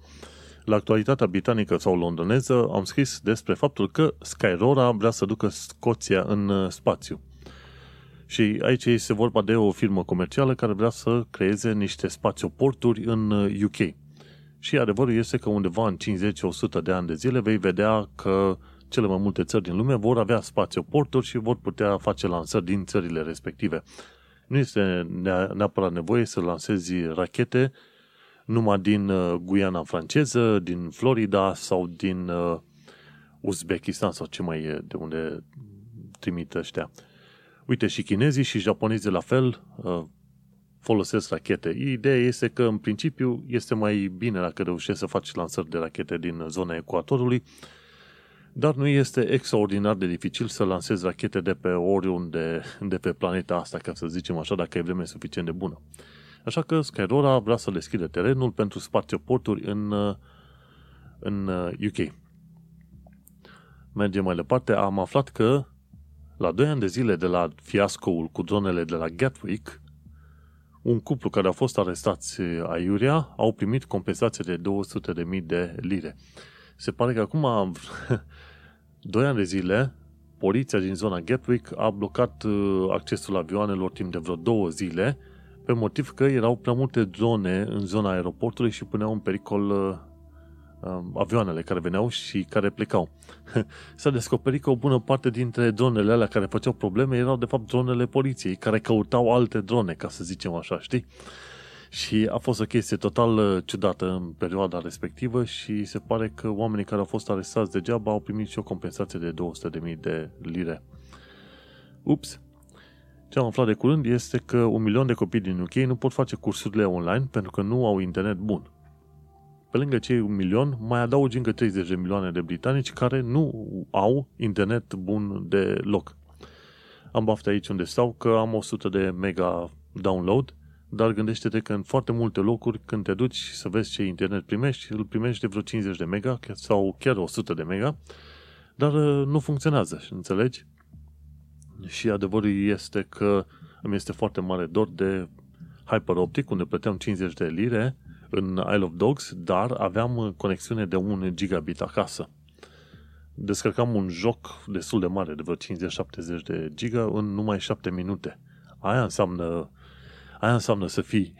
La actualitatea britanică sau londoneză am scris despre faptul că Skyrora vrea să ducă Scoția în spațiu. Și aici este vorba de o firmă comercială care vrea să creeze niște spațioporturi în UK. Uh, și adevărul este că undeva în 50-100 de ani de zile vei vedea că cele mai multe țări din lume vor avea spațioporturi și vor putea face lansări din țările respective. Nu este neapărat nevoie să lansezi rachete numai din uh, Guiana franceză, din Florida sau din uh, Uzbekistan sau ce mai e de unde trimit ăștia. Uite, și chinezii și japonezii la fel uh, folosesc rachete. Ideea este că, în principiu, este mai bine dacă reușești să faci lansări de rachete din zona ecuatorului, dar nu este extraordinar de dificil să lansezi rachete de pe oriunde de pe planeta asta, ca să zicem așa, dacă e vreme suficient de bună. Așa că Skyrora vrea să deschide terenul pentru spațioporturi în, uh, în UK. Uh, Mergem mai departe. Am aflat că la 2 ani de zile de la fiascoul cu dronele de la Gatwick, un cuplu care a fost arestați aiurea au primit compensație de 200.000 de lire. Se pare că acum, 2 ani de zile, poliția din zona Gatwick a blocat uh, accesul avioanelor timp de vreo două zile pe motiv că erau prea multe zone în zona aeroportului și puneau în pericol uh, Um, avioanele care veneau și care plecau. S-a descoperit că o bună parte dintre dronele alea care făceau probleme erau de fapt dronele poliției, care căutau alte drone, ca să zicem așa, știi? Și a fost o chestie total uh, ciudată în perioada respectivă și se pare că oamenii care au fost arestați degeaba au primit și o compensație de 200.000 de lire. Ups! Ce am aflat de curând este că un milion de copii din UK nu pot face cursurile online pentru că nu au internet bun pe lângă cei un milion, mai adaugi încă 30 de milioane de britanici care nu au internet bun de loc. Am baftă aici unde stau că am 100 de mega download, dar gândește-te că în foarte multe locuri, când te duci să vezi ce internet primești, îl primești de vreo 50 de mega sau chiar 100 de mega, dar uh, nu funcționează, înțelegi? Și adevărul este că îmi este foarte mare dor de HyperOptic, unde plăteam 50 de lire în Isle of Dogs, dar aveam conexiune de 1 gigabit acasă. Descărcam un joc destul de mare, de vreo 50-70 de giga, în numai 7 minute. Aia înseamnă, aia înseamnă să fii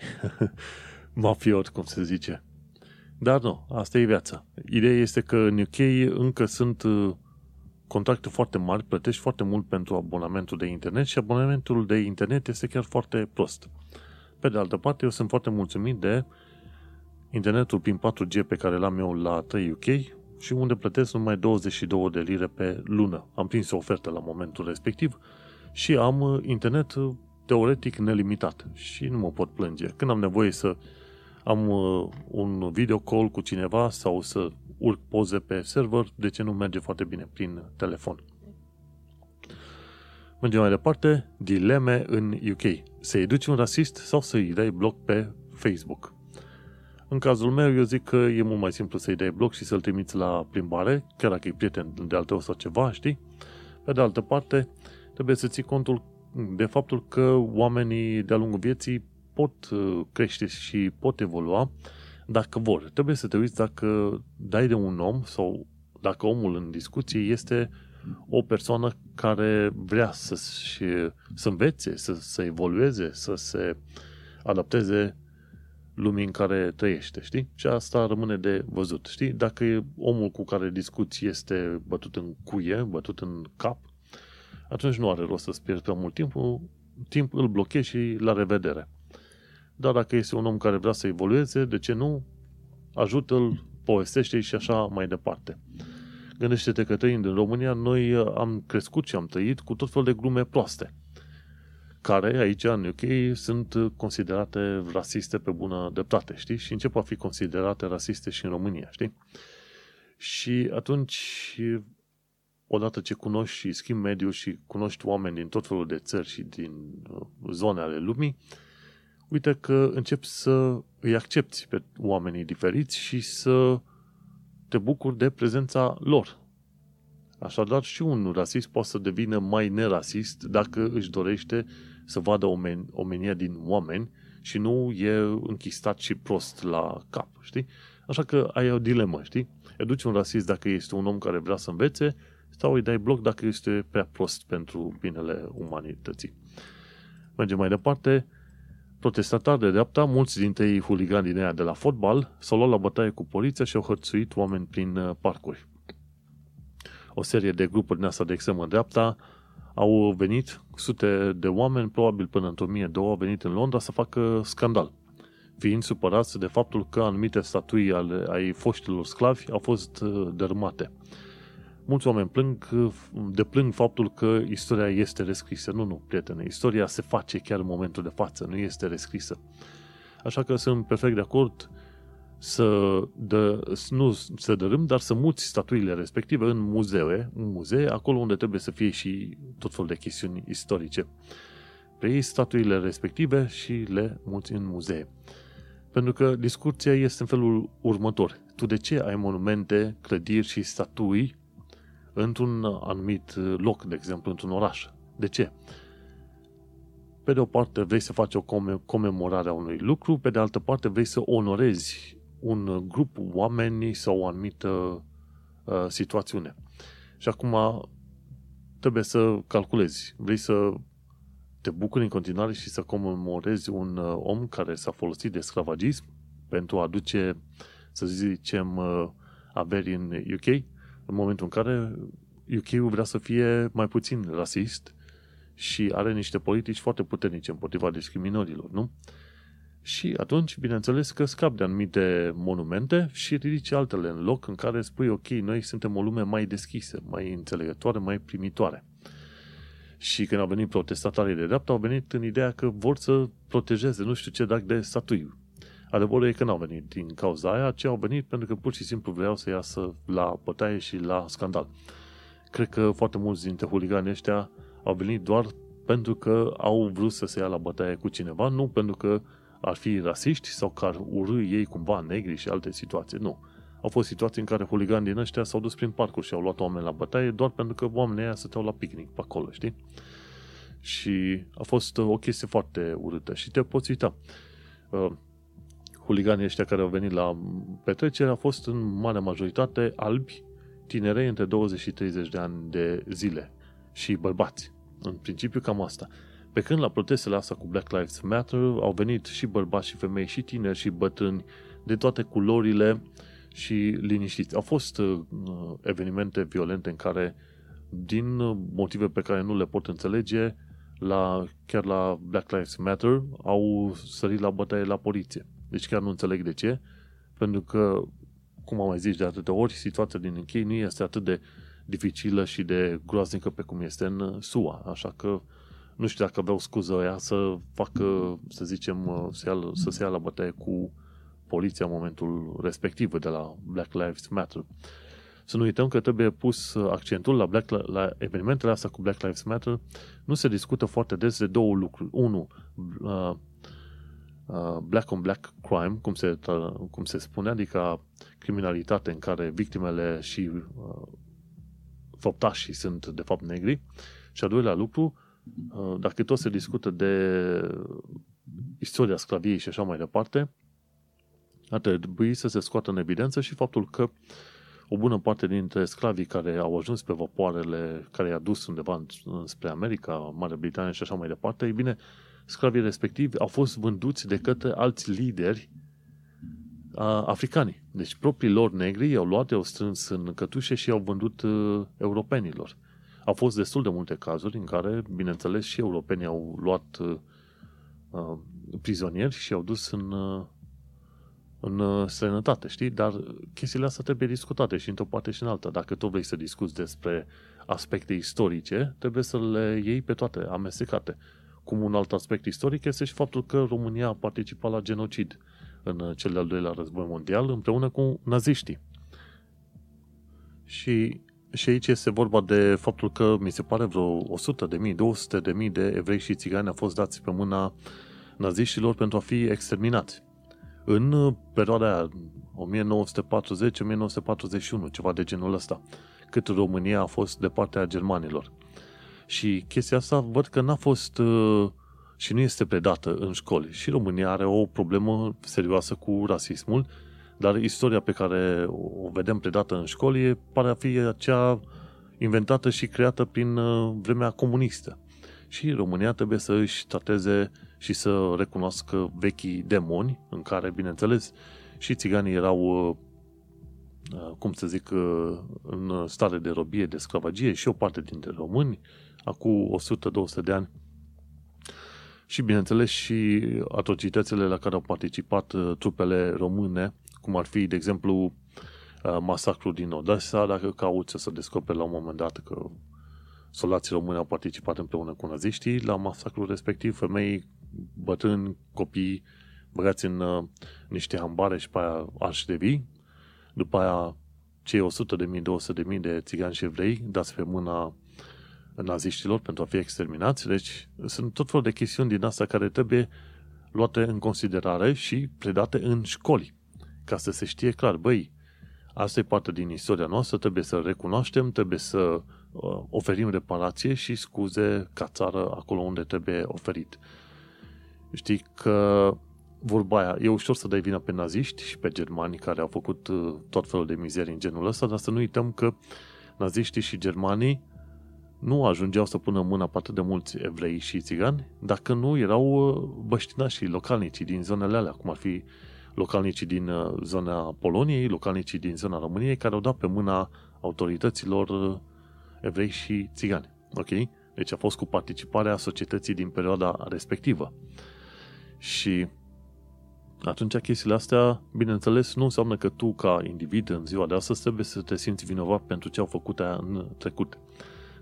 mafiot, cum se zice. Dar nu, asta e viața. Ideea este că în UK încă sunt uh, contracte foarte mari, plătești foarte mult pentru abonamentul de internet și abonamentul de internet este chiar foarte prost. Pe de altă parte, eu sunt foarte mulțumit de internetul prin 4G pe care l-am eu la 3 UK și unde plătesc numai 22 de lire pe lună. Am prins o ofertă la momentul respectiv și am uh, internet uh, teoretic nelimitat și nu mă pot plânge. Când am nevoie să am uh, un video call cu cineva sau să urc poze pe server, de ce nu merge foarte bine prin telefon? Mergem mai departe, dileme în UK. Să-i duci un rasist sau să-i dai bloc pe Facebook? În cazul meu, eu zic că e mult mai simplu să-i dai bloc și să-l trimiți la plimbare, chiar dacă e prieten de al tău sau ceva, știi? Pe de altă parte, trebuie să ții contul de faptul că oamenii de-a lungul vieții pot uh, crește și pot evolua dacă vor. Trebuie să te uiți dacă dai de un om sau dacă omul în discuție este o persoană care vrea să, și, să învețe, să, să evolueze, să se adapteze lumii în care trăiește, știi? Și asta rămâne de văzut, știi? Dacă omul cu care discuți este bătut în cuie, bătut în cap, atunci nu are rost să-ți pierzi prea mult timp, timp îl blochezi și la revedere. Dar dacă este un om care vrea să evolueze, de ce nu? Ajută-l, povestește și așa mai departe. Gândește-te că trăind în România, noi am crescut și am trăit cu tot fel de glume proaste care aici în UK sunt considerate rasiste pe bună dreptate, știi? Și încep a fi considerate rasiste și în România, știi? Și atunci, odată ce cunoști și schimbi mediul și cunoști oameni din tot felul de țări și din uh, zone ale lumii, uite că începi să îi accepti pe oamenii diferiți și să te bucuri de prezența lor. Așadar, și un rasist poate să devină mai nerasist dacă își dorește să vadă omen- omenia din oameni și nu e închistat și prost la cap, știi? Așa că ai o dilemă, știi? Educi un rasist dacă este un om care vrea să învețe sau îi dai bloc dacă este prea prost pentru binele umanității. Mergem mai departe. Protestatari de dreapta, mulți dintre ei huligani din aia de la fotbal, s-au luat la bătaie cu poliția și au hărțuit oameni prin uh, parcuri. O serie de grupuri din asta de extremă dreapta au venit sute de oameni, probabil până în 2002, au venit în Londra să facă scandal, fiind supărați de faptul că anumite statui ale, ai foștilor sclavi au fost uh, dărâmate. Mulți oameni plâng, uh, deplâng faptul că istoria este rescrisă. Nu, nu, prietene, istoria se face chiar în momentul de față, nu este rescrisă. Așa că sunt perfect de acord să, dă, nu să dărâm, dar să muți statuile respective în muzee, în muzee, acolo unde trebuie să fie și tot felul de chestiuni istorice. Preiei statuile respective și le muți în muzee. Pentru că discuția este în felul următor. Tu de ce ai monumente, clădiri și statui într-un anumit loc, de exemplu, într-un oraș? De ce? Pe de o parte vrei să faci o comemorare a unui lucru, pe de altă parte vrei să onorezi un grup oameni sau o anumită uh, situațiune. Și acum trebuie să calculezi. Vrei să te bucuri în continuare și să comemorezi un uh, om care s-a folosit de sclavagism pentru a aduce, să zicem, uh, averi în UK, în momentul în care UK-ul vrea să fie mai puțin rasist și are niște politici foarte puternice împotriva discriminărilor, nu? Și atunci, bineînțeles că scap de anumite monumente și ridici altele în loc în care spui, ok, noi suntem o lume mai deschisă, mai înțelegătoare, mai primitoare. Și când au venit protestatarii de dreapta, au venit în ideea că vor să protejeze nu știu ce dac de statui. Adevărul e că n-au venit din cauza aia, ci au venit pentru că pur și simplu vreau să iasă la bătaie și la scandal. Cred că foarte mulți dintre huliganii ăștia au venit doar pentru că au vrut să se ia la bătaie cu cineva, nu pentru că ar fi rasiști sau că ar urâ ei cumva negri și alte situații. Nu. Au fost situații în care huligani din ăștia s-au dus prin parcuri și au luat oameni la bătaie doar pentru că oamenii ăia stăteau la picnic pe acolo, știi? Și a fost o chestie foarte urâtă. Și te poți uita. Uh, huliganii ăștia care au venit la petrecere au fost în mare majoritate albi, tinerei între 20 și 30 de ani de zile și bărbați. În principiu cam asta. Pe când la protestele astea cu Black Lives Matter au venit și bărbați și femei și tineri și bătrâni de toate culorile și liniștiți. Au fost uh, evenimente violente în care, din motive pe care nu le pot înțelege, la, chiar la Black Lives Matter au sărit la bătaie la poliție. Deci chiar nu înțeleg de ce, pentru că, cum am mai zis de atâtea ori, situația din închei nu este atât de dificilă și de groaznică pe cum este în SUA. Așa că nu știu dacă aveau scuză aia să facă, să zicem, uh, să, ia, să se ia la bătaie cu poliția în momentul respectiv de la Black Lives Matter. Să nu uităm că trebuie pus accentul la, Black, la evenimentele astea cu Black Lives Matter. Nu se discută foarte des de două lucruri. Unu, uh, uh, black on black crime, cum se, uh, cum se spune, adică criminalitate în care victimele și uh, făptașii sunt de fapt negri. Și a doilea lucru, uh, dacă tot se discută de istoria sclaviei și așa mai departe, ar trebui să se scoată în evidență și faptul că o bună parte dintre sclavii care au ajuns pe vapoarele care i-a dus undeva spre America, Marea Britanie și așa mai departe, ei bine, sclavii respectivi au fost vânduți de către alți lideri africani. Deci proprii lor negri i-au luat, i-au strâns în cătușe și i-au vândut uh, europenilor. Au fost destul de multe cazuri în care, bineînțeles, și europenii au luat uh, uh prizonieri și i-au dus în, uh, în uh, străinătate, știi? Dar chestiile astea trebuie discutate și într-o parte și în alta. Dacă tu vrei să discuți despre aspecte istorice, trebuie să le iei pe toate amestecate. Cum un alt aspect istoric este și faptul că România a participat la genocid în cel de-al doilea război mondial împreună cu naziștii. Și, și aici este vorba de faptul că mi se pare vreo 100 de mii, 200 de mii de evrei și țigani au fost dați pe mâna naziștilor pentru a fi exterminați. În perioada aia, 1940-1941, ceva de genul ăsta, cât România a fost de partea germanilor. Și chestia asta văd că n-a fost uh, și nu este predată în școli. Și România are o problemă serioasă cu rasismul, dar istoria pe care o vedem predată în școli pare a fi aceea inventată și creată prin uh, vremea comunistă. Și România trebuie să își trateze și să recunoască vechii demoni, în care, bineînțeles, și țiganii erau, uh, uh, cum să zic, în stare de robie, de sclavagie și o parte dintre români, acum 100-200 de ani, și, bineînțeles, și atrocitățile la care au participat uh, trupele române, cum ar fi, de exemplu, uh, masacrul din Odessa, dacă cauți să descoperi la un moment dat că soldații români au participat împreună cu naziștii la masacrul respectiv, femei, bătrâni, copii băgați în uh, niște hambare și pe aia arși de vii, după aia cei 100 de mii, 200 de mii de țigani și evrei dați pe mâna naziștilor pentru a fi exterminați. Deci sunt tot felul de chestiuni din asta care trebuie luate în considerare și predate în școli, ca să se știe clar, băi, asta e parte din istoria noastră, trebuie să recunoaștem, trebuie să uh, oferim reparație și scuze ca țară acolo unde trebuie oferit. Știi că vorba aia, e ușor să dai vina pe naziști și pe germani care au făcut uh, tot felul de mizerii în genul ăsta, dar să nu uităm că naziștii și germanii nu ajungeau să pună mâna pe atât de mulți evrei și țigani dacă nu erau uh, băștinașii localnicii din zonele alea, cum ar fi localnicii din uh, zona Poloniei, localnicii din zona României, care au dat pe mâna autorităților uh, evrei și țigani. Ok? Deci a fost cu participarea societății din perioada respectivă. Și atunci chestiile astea, bineînțeles, nu înseamnă că tu, ca individ, în ziua de astăzi, trebuie să te simți vinovat pentru ce au făcut aia în trecut.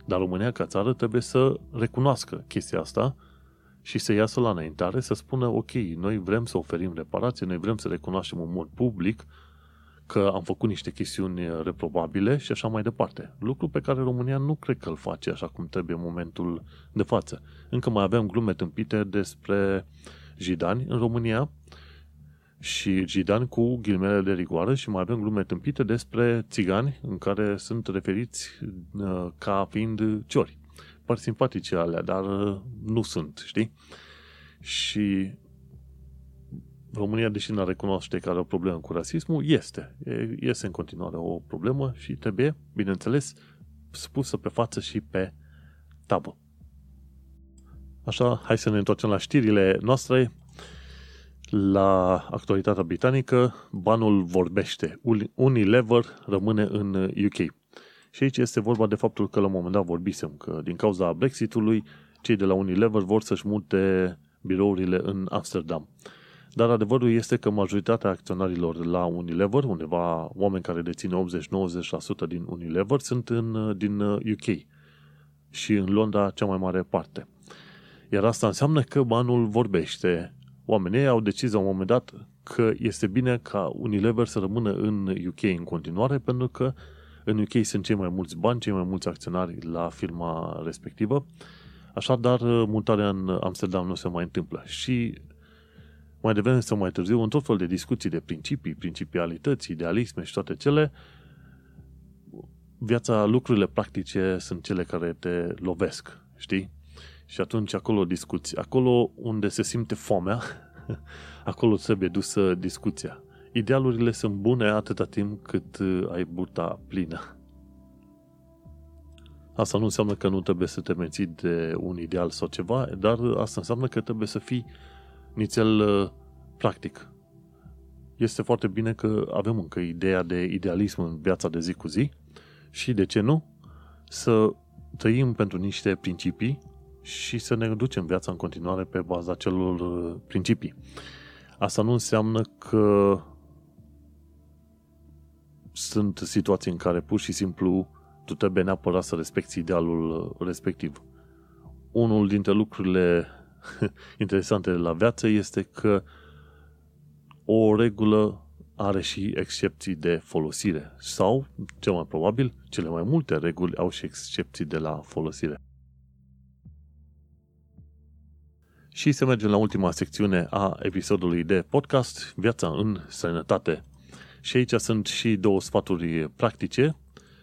Dar România ca țară trebuie să recunoască chestia asta și să iasă la înaintare, să spună, ok, noi vrem să oferim reparație, noi vrem să recunoaștem în mod public că am făcut niște chestiuni reprobabile și așa mai departe. Lucru pe care România nu cred că îl face așa cum trebuie în momentul de față. Încă mai avem glume tâmpite despre jidani în România, și gidani cu ghilmele de rigoară și mai avem glume tâmpite despre țigani în care sunt referiți uh, ca fiind ciori. Par simpatice alea, dar uh, nu sunt, știi? Și România, deși nu recunoaște că are o problemă cu rasismul, este. Este în continuare o problemă și trebuie, bineînțeles, spusă pe față și pe tabă. Așa, hai să ne întoarcem la știrile noastre la actualitatea britanică, banul vorbește. Unilever rămâne în UK. Și aici este vorba de faptul că la un moment dat vorbisem că din cauza Brexitului, cei de la Unilever vor să-și mute birourile în Amsterdam. Dar adevărul este că majoritatea acționarilor la Unilever, undeva oameni care dețin 80-90% din Unilever, sunt în, din UK și în Londra cea mai mare parte. Iar asta înseamnă că banul vorbește oamenii au decis la un moment dat că este bine ca Unilever să rămână în UK în continuare pentru că În UK sunt cei mai mulți bani, cei mai mulți acționari la firma respectivă, așadar mutarea în Amsterdam nu se mai întâmplă. Și mai devreme sau mai târziu, în tot fel de discuții de principii, principialități, idealisme și toate cele, viața, lucrurile practice sunt cele care te lovesc, știi? Și atunci acolo discuți. Acolo unde se simte foamea, acolo trebuie dusă discuția. Idealurile sunt bune atâta timp cât uh, ai burta plină. Asta nu înseamnă că nu trebuie să te menții de un ideal sau ceva, dar asta înseamnă că trebuie să fii nițel uh, practic. Este foarte bine că avem încă ideea de idealism în viața de zi cu zi și, de ce nu, să trăim pentru niște principii și să ne ducem viața în continuare pe baza celor uh, principii. Asta nu înseamnă că sunt situații în care pur și simplu tu trebuie neapărat să respecti idealul uh, respectiv. Unul dintre lucrurile interesante de la viață este că o regulă are și excepții de folosire sau, cel mai probabil, cele mai multe reguli au și excepții de la folosire. Și să mergem la ultima secțiune a episodului de podcast, Viața în sănătate. Și aici sunt și două sfaturi practice.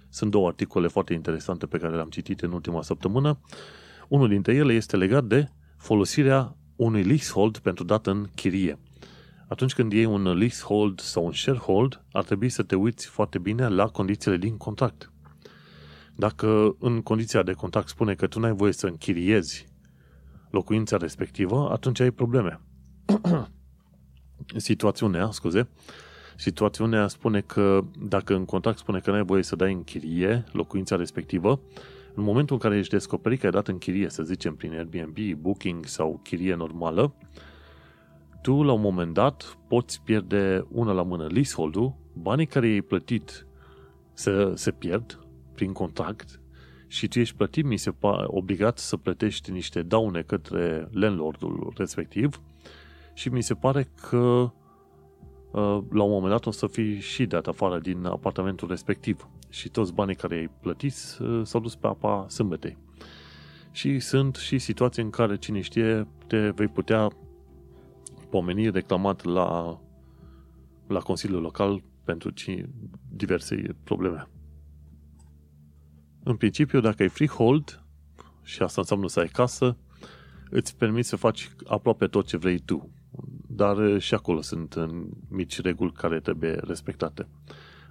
Sunt două articole foarte interesante pe care le-am citit în ultima săptămână. Unul dintre ele este legat de folosirea unui leasehold pentru dat în chirie. Atunci când iei un leasehold sau un sharehold, ar trebui să te uiți foarte bine la condițiile din contract. Dacă în condiția de contract spune că tu n-ai voie să închiriezi locuința respectivă, atunci ai probleme. Situațiunea, scuze, situațiunea spune că dacă în contract spune că n-ai voie să dai în chirie locuința respectivă, în momentul în care ești descoperit că ai dat în chirie, să zicem prin Airbnb, Booking sau chirie normală, tu la un moment dat poți pierde una la mână leasehold-ul, banii care i-ai plătit se, se pierd prin contract și tu ești plătit, mi se pa, obligat să plătești niște daune către landlordul respectiv și mi se pare că uh, la un moment dat o să fii și dat afară din apartamentul respectiv și toți banii care ai plătit uh, s-au dus pe apa sâmbetei. Și sunt și situații în care, cine știe, te vei putea pomeni reclamat la, la Consiliul Local pentru diverse probleme. În principiu, dacă ai freehold, și asta înseamnă să ai casă, îți permiți să faci aproape tot ce vrei tu. Dar și acolo sunt mici reguli care trebuie respectate.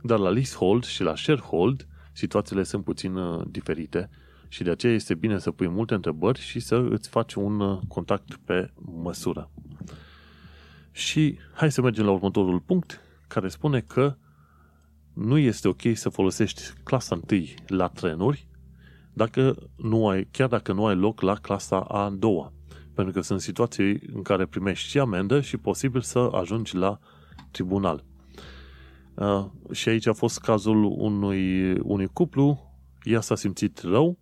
Dar la leasehold și la sharehold, situațiile sunt puțin uh, diferite și de aceea este bine să pui multe întrebări și să îți faci un uh, contact pe măsură. Și hai să mergem la următorul punct, care spune că nu este ok să folosești clasa 1 la trenuri dacă nu ai, chiar dacă nu ai loc la clasa a doua. Pentru că sunt situații în care primești și amendă și posibil să ajungi la tribunal. Uh, și aici a fost cazul unui, unui cuplu, ea s-a simțit rău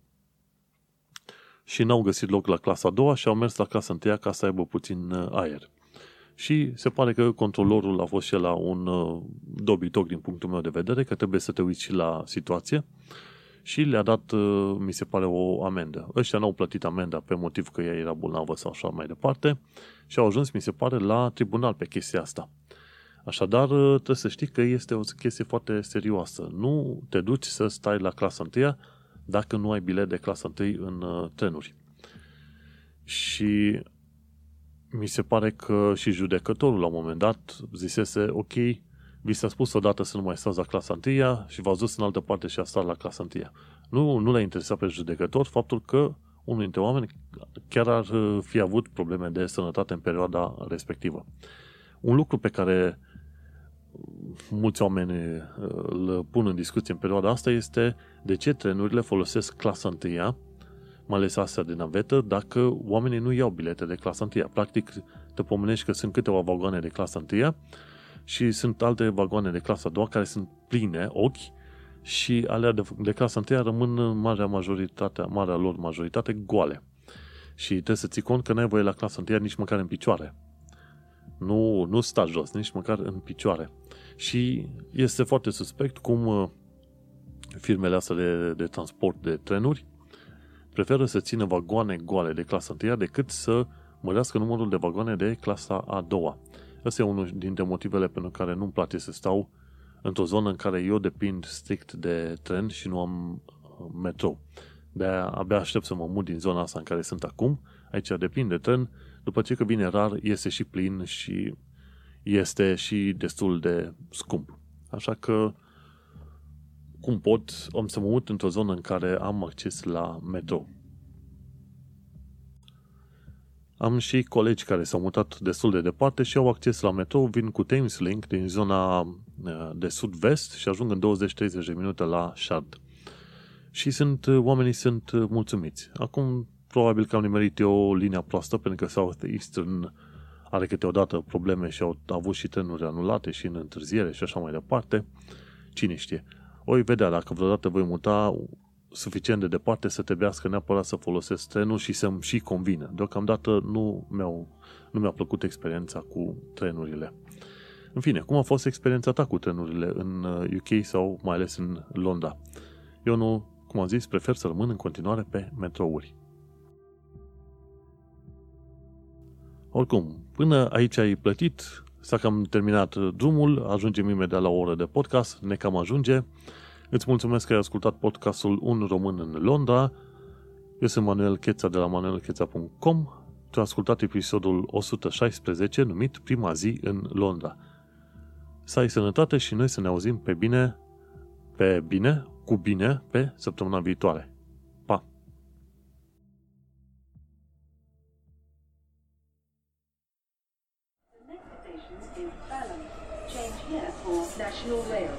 și n-au găsit loc la clasa a doua și au mers la clasa întâia ca să aibă puțin uh, aer. Și se pare că controlorul a fost și la un uh, dobitoc din punctul meu de vedere, că trebuie să te uiți și la situație și le-a dat, uh, mi se pare, o amendă. Ăștia n-au plătit amenda pe motiv că ea era bolnavă sau așa mai departe și au ajuns, mi se pare, la tribunal pe chestia asta. Așadar, uh, trebuie să știi că este o chestie foarte serioasă. Nu te duci să stai la clasa 1 dacă nu ai bilet de clasa 1 în trenuri. Și mi se pare că și judecătorul la un moment dat zisese, ok, vi s-a spus odată să nu mai stați la clasa 1 și v-ați dus în altă parte și a stat la clasa 1 Nu, nu l-a interesat pe judecător faptul că unul dintre oameni chiar ar fi avut probleme de sănătate în perioada respectivă. Un lucru pe care mulți oameni uh, îl pun în discuție în perioada asta este de ce trenurile folosesc clasa 1 mai ales astea de navetă, dacă oamenii nu iau bilete de clasa 1. Practic, te pomenești că sunt câteva vagoane de clasa 1 și sunt alte vagoane de clasa 2 care sunt pline, ochi, și alea de, de clasa 1 rămân în marea majoritate, marea lor majoritate goale. Și trebuie să ții cont că n-ai voie la clasa 1 nici măcar în picioare. Nu, nu sta jos, nici măcar în picioare. Și este foarte suspect cum uh, firmele astea de, de transport de trenuri preferă să țină vagoane goale de clasa 1 decât să mărească numărul de vagoane de clasa a doua. Ăsta e unul dintre motivele pentru care nu-mi place să stau într-o zonă în care eu depind strict de tren și nu am uh, metrou. de abia aștept să mă mut din zona asta în care sunt acum. Aici depind de tren, după ce că vine rar, este și plin și este și destul de scump. Așa că cum pot, am să mă mut într-o zonă în care am acces la metrou. Am și colegi care s-au mutat destul de departe și au acces la metrou, vin cu Thameslink din zona uh, de sud-vest și ajung în 20-30 de minute la Shard. Și sunt, uh, oamenii sunt uh, mulțumiți. Acum, probabil că am nimerit eu o linie proastă, pentru că South Eastern are câteodată probleme și au avut și trenuri anulate și în întârziere și așa mai departe. Cine știe? Oi vedea dacă vreodată voi muta suficient de departe să trebuiască neapărat să folosesc trenul și să-mi și convină. Deocamdată nu, mi-au, nu mi-a plăcut experiența cu trenurile. În fine, cum a fost experiența ta cu trenurile în UK uh, sau mai ales în Londra? Eu nu, cum am zis, prefer să rămân în continuare pe metrouri. Oricum, până aici ai plătit, s-a cam terminat drumul, ajungem imediat la o oră de podcast, ne cam ajunge. Îți mulțumesc că ai ascultat podcastul Un Român în Londra. Eu sunt Manuel Cheța de la manuelcheța.com. Tu ai ascultat episodul 116 numit Prima zi în Londra. Să ai sănătate și noi să ne auzim pe bine, pe bine, cu bine, pe săptămâna viitoare. The next